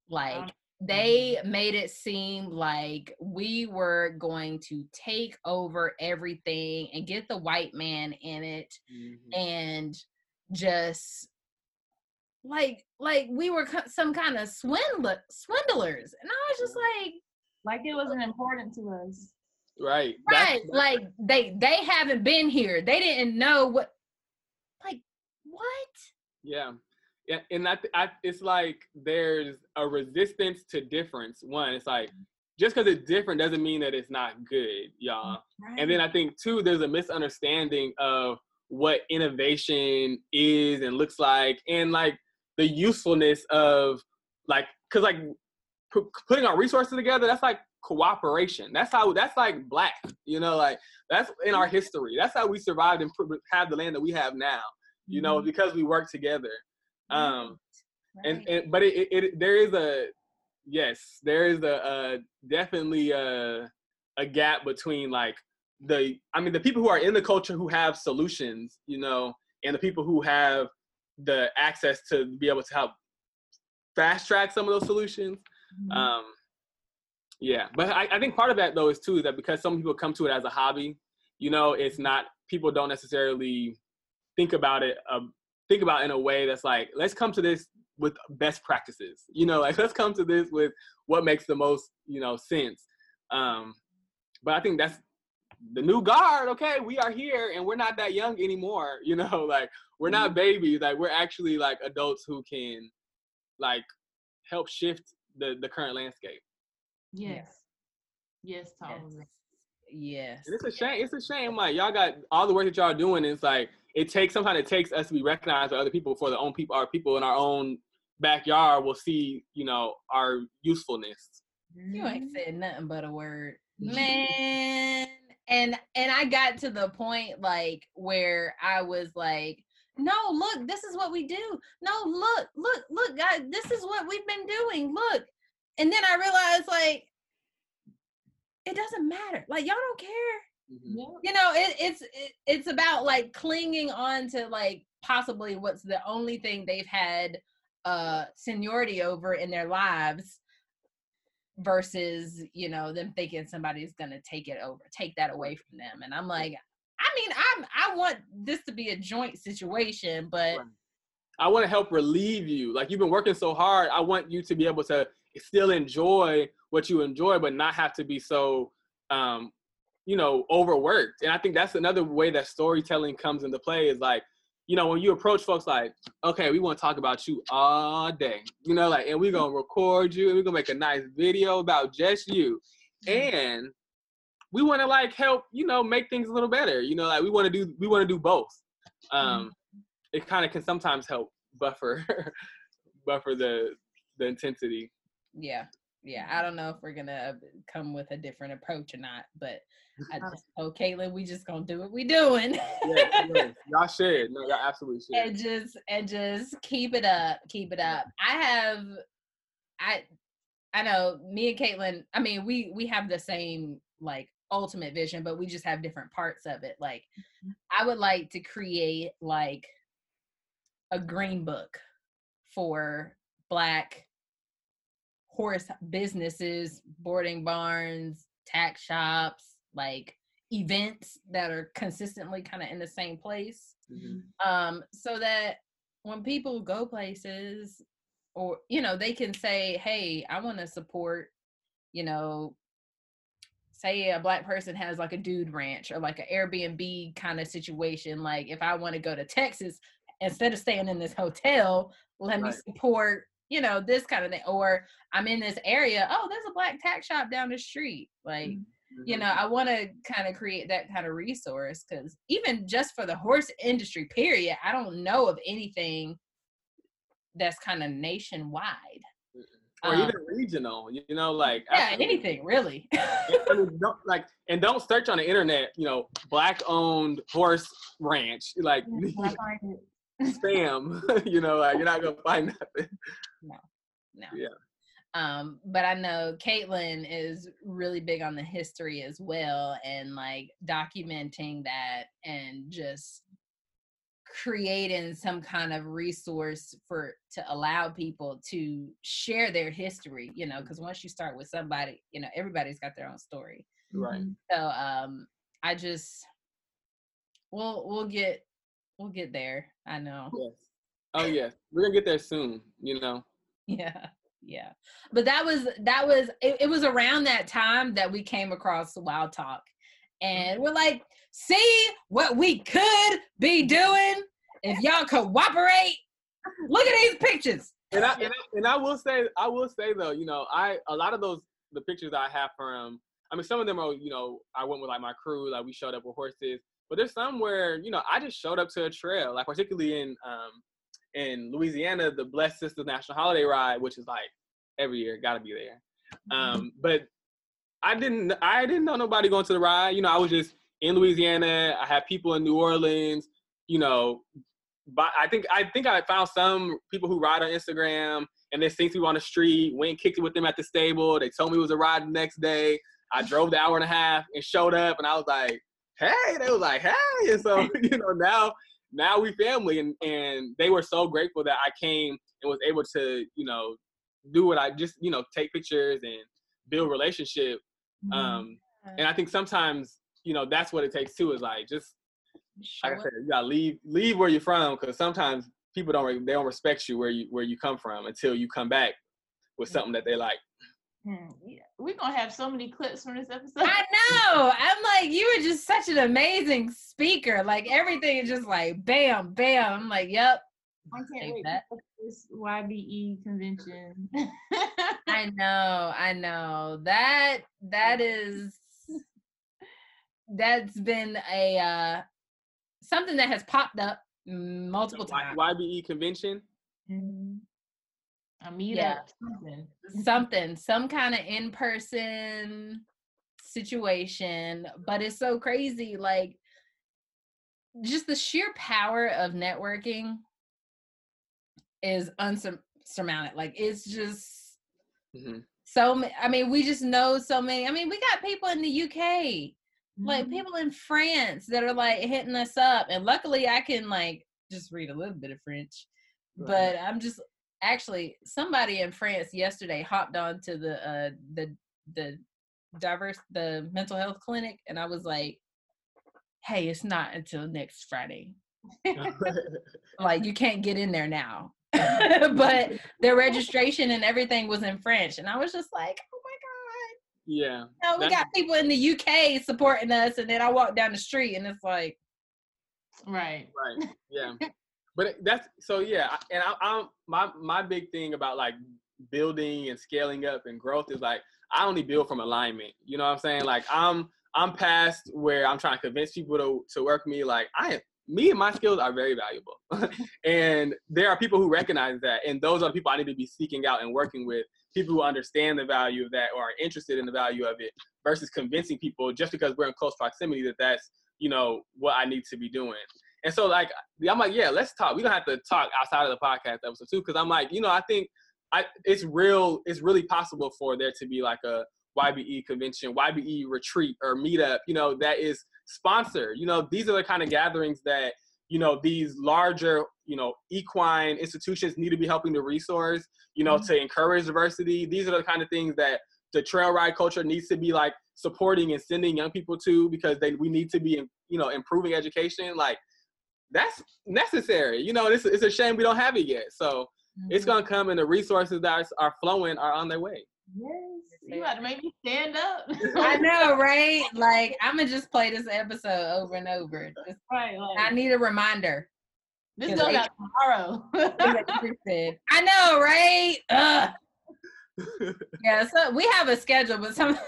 Speaker 8: like they made it seem like we were going to take over everything and get the white man in it
Speaker 4: Mhm.
Speaker 8: and just like like we were some kind of swindler swindlers and i was just like
Speaker 9: Like it wasn't important to us.
Speaker 4: Right. That's-
Speaker 8: right like they they haven't been here they didn't know what like what
Speaker 4: Yeah. Yeah, and I, I, it's like there's a resistance to difference. One, it's like just because it's different doesn't mean that it's not good, y'all. And then I think two, there's a misunderstanding of what innovation is and looks like, and like the usefulness of like, cause like pu- putting our resources together, that's like cooperation. That's how. That's like black. You know, like that's in our history. That's how we survived and have the land that we have now. You know, because we work together. Um, and,
Speaker 8: Right.
Speaker 4: and but it, it, it there is a yes there is a, uh definitely a, a gap between like the i mean the people who are in the culture who have solutions you know and the people who have the access to be able to help fast track some of those solutions
Speaker 9: Mm-hmm.
Speaker 4: um yeah but I, I think part of that though is too that because some people come to it as a hobby you know it's not people don't necessarily think about it uh, think about it in a way that's like let's come to this with best practices you know like let's come to this with what makes the most you know sense. Um but i think that's the new guard okay we are here and we're not that young anymore you know like we're not babies like we're actually like adults who can like help shift the the current landscape
Speaker 9: Yes. Yes, totally.
Speaker 8: yes
Speaker 4: And it's a shame. It's a shame. Like y'all got all the work that y'all are doing. It's like it takes sometimes it takes us to be recognized by other people before the own people, our people in our own backyard will see, you know, our usefulness.
Speaker 8: You ain't mm-hmm. said nothing but a word. Man. And and I got to the point like where I was like, no, look, this is what we do. No, look, look, look, guys, this is what we've been doing. Look. And then I realized like it doesn't matter. Like y'all don't care.
Speaker 9: Yeah.
Speaker 8: You know, it, it's it, it's about like clinging on to like possibly what's the only thing they've had uh seniority over in their lives versus you know them thinking somebody's gonna take it over take that away from them and i'm like i mean i'm i want this to be a joint situation but
Speaker 4: I want to help relieve you. Like you've been working so hard. I want you to be able to still enjoy what you enjoy, but not have to be so, um, you know, overworked. And I think that's another way that storytelling comes into play. Is like, you know, when you approach folks like, okay, we want to talk about you all day, you know, like, and we're gonna record you, and we're gonna make a nice video about just you, and we want to like help, you know, make things a little better. You know, like we want to do, we want to do both. Um, it kind of can sometimes help buffer buffer the the intensity.
Speaker 8: Yeah yeah i don't know if we're gonna uh, come with a different approach or not but i just told caitlin we just gonna do what we doing
Speaker 4: Yeah, yeah. y'all should. No, y'all absolutely should.
Speaker 8: and just and just keep it up keep it up i have i i know me and caitlin i mean we we have the same like ultimate vision but we just have different parts of it like mm-hmm. i would like to create like a green book for black horse businesses boarding barns tack shops like events that are consistently kind of in the same place
Speaker 4: Mhm.
Speaker 8: um so that when people go places or you know they can say hey i want to support you know say a black person has like a dude ranch or like an airbnb kind of situation like if i want to go to texas instead of staying in this hotel let me support you know this kind of thing or i'm in this area oh there's a black tack shop down the street like you
Speaker 4: Mhm.
Speaker 8: know i want to kind of create that kind of resource because even just for the horse industry period i don't know of anything that's kind of nationwide
Speaker 4: or
Speaker 8: um,
Speaker 4: even regional. You know, like
Speaker 8: yeah
Speaker 4: absolutely.
Speaker 8: anything really
Speaker 4: I mean, don't, like and don't search on the internet. You know, black owned horse ranch. Like
Speaker 9: I find it.
Speaker 4: Spam. you know, like you're not gonna find nothing.
Speaker 8: no no.
Speaker 4: Yeah.
Speaker 8: um but i know caitlin is really big on the history as well and like documenting that and just creating some kind of resource for to allow people to share their history you know because once you start with somebody you know everybody's got their own story
Speaker 4: Right.
Speaker 8: so um i just we'll we'll get we'll get there i know
Speaker 4: Yes. Oh yes, we're gonna get there soon. You know.
Speaker 8: yeah yeah but that was that was it, it was around that time that we came across wild talk and we're like see what we could be doing if y'all cooperate look at these pictures
Speaker 4: And I, and I and I will say I will say though, you know, I a lot of those the pictures I have from I mean some of them are, you know, I went with like my crew, like we showed up with horses. But there's some where, you know, I just showed up to a trail, like particularly in um in Louisiana, the Blessed Sisters National Holiday Ride, which is like every year, gotta be there. Um, but I didn't I didn't know nobody going to the ride. You know, I was just in Louisiana. I had people in New Orleans, you know, but I think I think I found some people who ride on Instagram and they seen people on the street, went and kicked it with them at the stable. They told me it was a ride the next day. I drove the hour and a half and showed up and I was like, hey, they was like, hey. And so, you know, now now we family and and they were so grateful that I came and was able to, you know, do what I just, you know, take pictures and build relationship. Um and I think sometimes, you know, that's what it takes too, is like just
Speaker 8: Show
Speaker 4: like I said, you gotta leave leave where you're from because sometimes people don't they don't respect you where you where you come from until you come back with something that they like.
Speaker 9: Hmm, yeah. We're gonna have so many clips from this episode.
Speaker 8: I know. I'm like, you were just such an amazing speaker. Like everything is just like bam, bam. I'm like, yep.
Speaker 9: I can't wait
Speaker 8: that.
Speaker 9: for this YBE convention.
Speaker 8: I know, I know. That that is that's been a uh something that has popped up multiple
Speaker 4: Y-
Speaker 8: times.
Speaker 4: YBE convention.
Speaker 9: Mhm. A meetup,
Speaker 8: Yeah.
Speaker 9: something.
Speaker 8: Something, some kind of in-person situation, but it's so crazy like just the sheer power of networking is unsurmounted. Like it's just
Speaker 4: hmm
Speaker 8: so ma- I mean, we just know so many. I mean, we got people in the UK, like
Speaker 9: Mhm.
Speaker 8: people in France that are like hitting us up, and luckily I can like just read a little bit of French, but I'm just actually somebody in France yesterday hopped on to the uh the the diverse the mental health clinic, and I was like, hey, it's not until next Friday. Like you can't get in there now. but their registration and everything was in French. And I was just like, oh my god!" yeah. No, we got people in the UK supporting us. And then I walk down the street and it's like,
Speaker 9: Right.
Speaker 4: Right. Yeah. But that's so yeah. And I, I'm my my big thing about like building and scaling up and growth is like I only build from alignment. You know what I'm saying? Like I'm I'm past where I'm trying to convince people to to work me. Like I am me and my skills are very valuable. and there are people who recognize that. And those are the people I need to be seeking out and working with. People who understand the value of that or are interested in the value of it versus convincing people just because we're in close proximity that that's, you know, what I need to be doing. And so like I'm like, yeah, let's talk. We don't have to talk outside of the podcast episode too, because I'm like, you know, I think I it's real, it's really possible for there to be like a YBE convention, YBE retreat or meetup, you know, that is sponsored. You know, these are the kind of gatherings that, you know, these larger, you know, equine institutions need to be helping to resource, you know, to mm-hmm. encourage diversity. These are the kind of things that the trail ride culture needs to be like supporting and sending young people to because they we need to be, you know, improving education. Like that's necessary. You know, it's, it's a shame we don't have it yet. So it's
Speaker 8: Mm-hmm.
Speaker 4: gonna come and the resources that are, are flowing are on their way.
Speaker 9: Yes. You got to make me stand up.
Speaker 8: I know, right? Like, I'm going to just play this episode over and over. Just,
Speaker 9: right. Like,
Speaker 8: I need a reminder.
Speaker 9: this
Speaker 8: Cause
Speaker 9: goes
Speaker 8: they-
Speaker 9: out tomorrow.
Speaker 8: I know, right? Ugh. Yeah, so we have a schedule, but some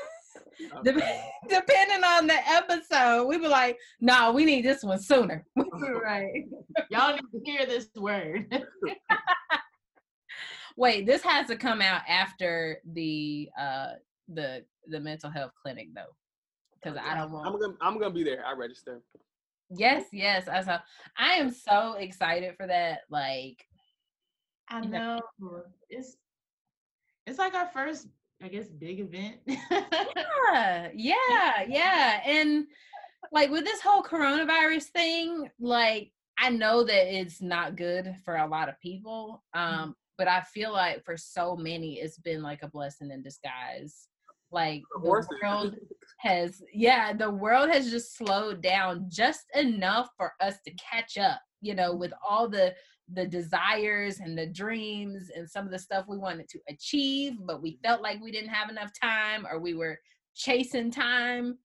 Speaker 8: dep- depending on the episode, we be like, no, we need this one sooner.
Speaker 9: right. Y'all need to hear this word.
Speaker 8: Wait, this has to come out after the uh the the mental health clinic though. Because I don't want
Speaker 4: I'm gonna I'm gonna be there. I register.
Speaker 8: Yes, yes. I saw I am so excited for that. Like
Speaker 9: I
Speaker 8: Yeah.
Speaker 9: know. It's it's like our first, I guess, big event.
Speaker 8: yeah, yeah, yeah. And like with this whole coronavirus thing, like I know that it's not good for a lot of people.
Speaker 4: Mm-hmm.
Speaker 8: Um, but I feel like for so many, it's been like a blessing in disguise. Like the world has, yeah, the world has just slowed down just enough for us to catch up. You know, with all the the desires and the dreams and some of the stuff we wanted to achieve, but we felt like we didn't have enough time or we were chasing time.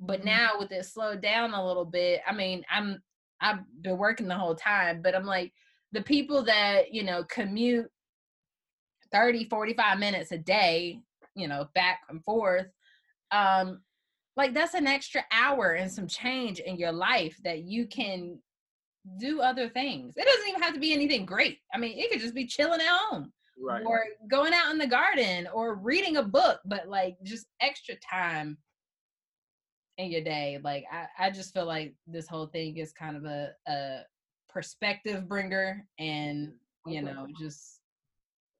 Speaker 8: But now with it slowed down a little bit, I mean, I'm I've been working the whole time, but I'm like the people that, you know, commute 30, 45 minutes a day, you know, back and forth, um, like that's an extra hour and some change in your life that you can do other things. It doesn't even have to be anything great. I mean, it could just be chilling at home
Speaker 4: Right.
Speaker 8: or going out in the garden or reading a book, but like just extra time in your day. Like I, I just feel like this whole thing is kind of a, a perspective bringer and you know, just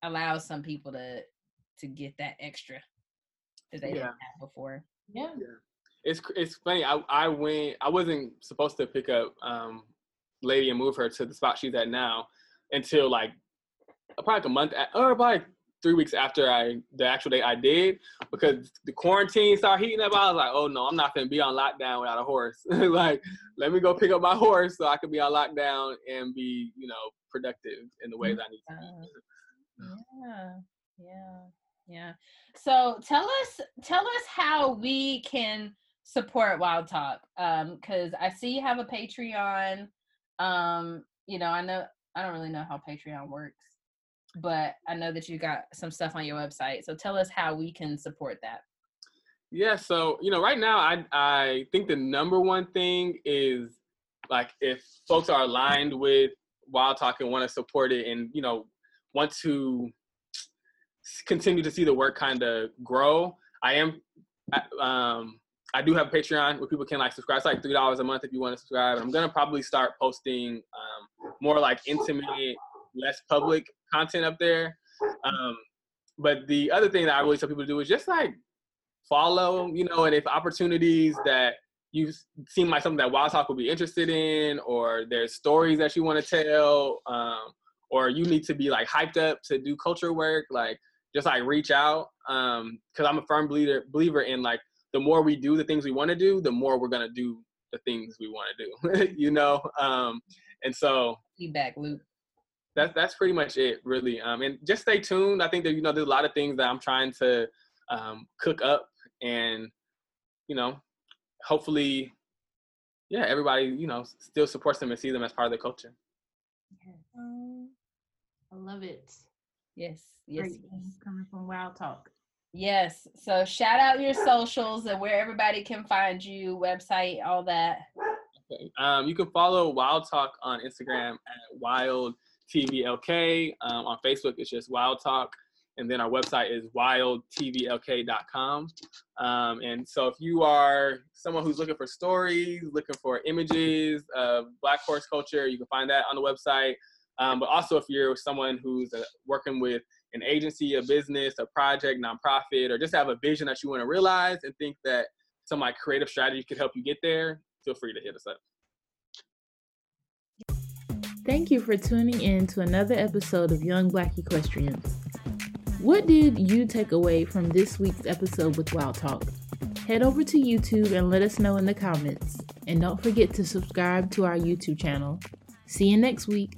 Speaker 8: allows some people to to get that extra that they
Speaker 4: Yeah.
Speaker 8: didn't have before.
Speaker 9: Yeah.
Speaker 4: it's it's funny. I I went. I wasn't supposed to pick up um, lady and move her to the spot she's at now until like probably like a month a- or probably three weeks after I the actual day I did because the quarantine started heating up. I was like, oh no, I'm not gonna be on lockdown without a horse. like, let me go pick up my horse so I can be on lockdown and be you know productive in the ways I need to. be.
Speaker 8: Yeah, yeah, yeah. So tell us, tell us how we can support Wild Talk. Um, because I see you have a Patreon. Um, you know, I know I don't really know how Patreon works, but I know that you got some stuff on your website. So tell us how we can support that.
Speaker 4: Yeah, so you know, right now I I think the number one thing is like if folks are aligned with Wild Talk and want to support it and you know want to continue to see the work kind of grow. I am um I do have a Patreon where people can like subscribe. It's like three dollars a month if you want to subscribe. And I'm gonna probably start posting um, more like intimate, less public content up there. Um, but the other thing that I really tell people to do is just like follow, you know, and if opportunities that you seem like something that Wild Talk would be interested in, or there's stories that you want to tell, um, or you need to be like hyped up to do culture work, like just like reach out. Um, cause I'm a firm believer believer in like the more we do the things we want to do, the more we're gonna do the things we want to do, you know? Um, and so
Speaker 8: Feedback loop.
Speaker 4: that's that's pretty much it really um and just stay tuned i think that you know there's a lot of things that i'm trying to um cook up and you know hopefully yeah everybody you know still supports them and sees them as part of the culture
Speaker 9: I love it.
Speaker 8: Yes, yes,
Speaker 9: Great coming from Wild Talk.
Speaker 8: Yes. So shout out your socials and where everybody can find you, website, all that.
Speaker 4: Okay. Um, you can follow Wild Talk on Instagram at Wild TVLK. Um, on Facebook, it's just Wild Talk. And then our website is wildtvlk.com. Um, and so if you are someone who's looking for stories, looking for images of Black horse culture, you can find that on the website. Um, but also if you're someone who's uh, working with an agency, a business, a project, nonprofit, or just have a vision that you want to realize and think that some like creative strategy could help you get there, feel free to hit us up.
Speaker 2: Thank you for tuning in to another episode of Young Black Equestrians. What did you take away from this week's episode with Wild Talk? Head over to YouTube and let us know in the comments. And don't forget to subscribe to our YouTube channel. See you next week.